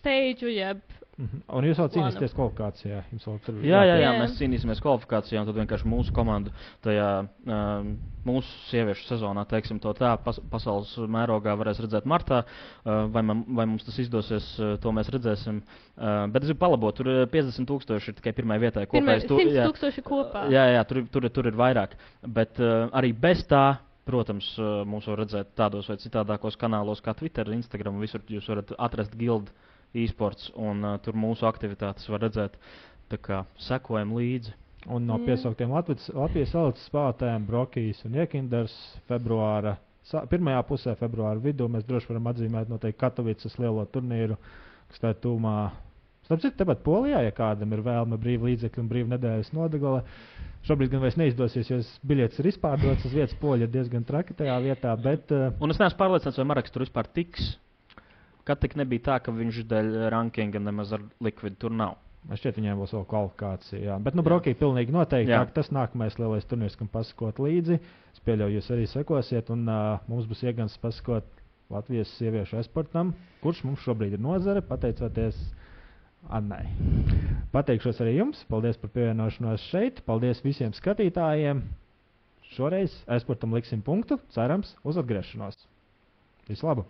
steidžu, jeb.
Un jūs vēl cīnīsieties kvalifikācijā?
Tur, jā, jā, jā, mēs cīnīsimies kvalifikācijā, un tad vienkārši mūsu komandu tajā um, mūsu sieviešu sezonā, teiksim to tā, pas, pasaules mērogā varēs redzēt martā. Uh, vai, man, vai mums tas izdosies, uh, to mēs redzēsim. Uh, bet es gribu palabot, tur 50 tūkstoši ir tikai pirmajai vietai.
Kopējais, tur, 100 tūkstoši kopā.
Jā, jā, tur, tur, tur ir vairāk. Bet uh, arī bez tā. Protams, mūs var redzēt tādos vai citādākos kanālos, kā Twitter, Instagram. Visur jūs varat atrast gildu e-sports, un uh, tur mūsu aktivitātes var redzēt. Tā kā sekojam līdzi.
Un no mm. piesauktiem Latvijas, valsts spēlētājiem Brokijas un Iekinders februāra, pirmajā pusē februāra vidū mēs droši varam atzīmēt noteikti Katovicas lielo turnīru, kas tā ir tūmā. Starp citu, tepat Polijā, ja kādam ir vēlme brīva līdzekļa un brīva nedēļas nodegala, šobrīd gan vairs neizdosies, jo biļets ir izpārdots uz vietas poļa diezgan traki tajā vietā. Bet, uh,
un es neesmu pārliecināts, vai Maraks tur vispār tiks. Kad tik nebija tā, ka viņš dēļ rankinga nemaz ar likvidu tur nav.
Man šķiet, viņiem būs vēl kvalifikācija. Jā. Bet, nu, Brokī pilnīgi noteikti. Jā. Tas nākamais lielais turnīrs, kam pasakot līdzi. Es pieļauju, jūs arī sekosiet, un uh, mums būs iegans pasakot Latvijas sieviešu esportam, kurš mums šobrīd ir nozare, pateicoties Annai. Pateikšos arī jums. Paldies par pievienošanos šeit. Paldies visiem skatītājiem. Šoreiz esportam liksim punktu. Cerams, uz atgriešanos. Vislabāk!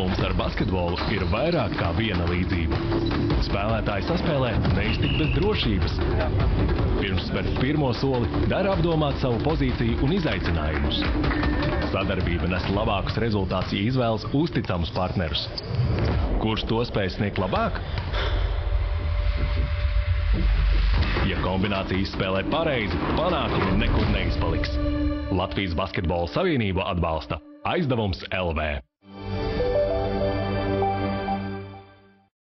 Mums ar basketbolu ir vairāk kā viena līdzība. Spēlētāji saspēlē neiztikt bez drošības. Pirms spērt pirmo soli, dara apdomāt savu pozīciju un izaicinājumus. Sadarbība nes labākus rezultātus, ja izvēlas uzticamus partnerus. Kurš to spēj sniegt labāk? Ja kombinācija spēlē pareizi, panākumi nekur neizpaliks. Latvijas Basketbola Savienība atbalsta aizdevums LV.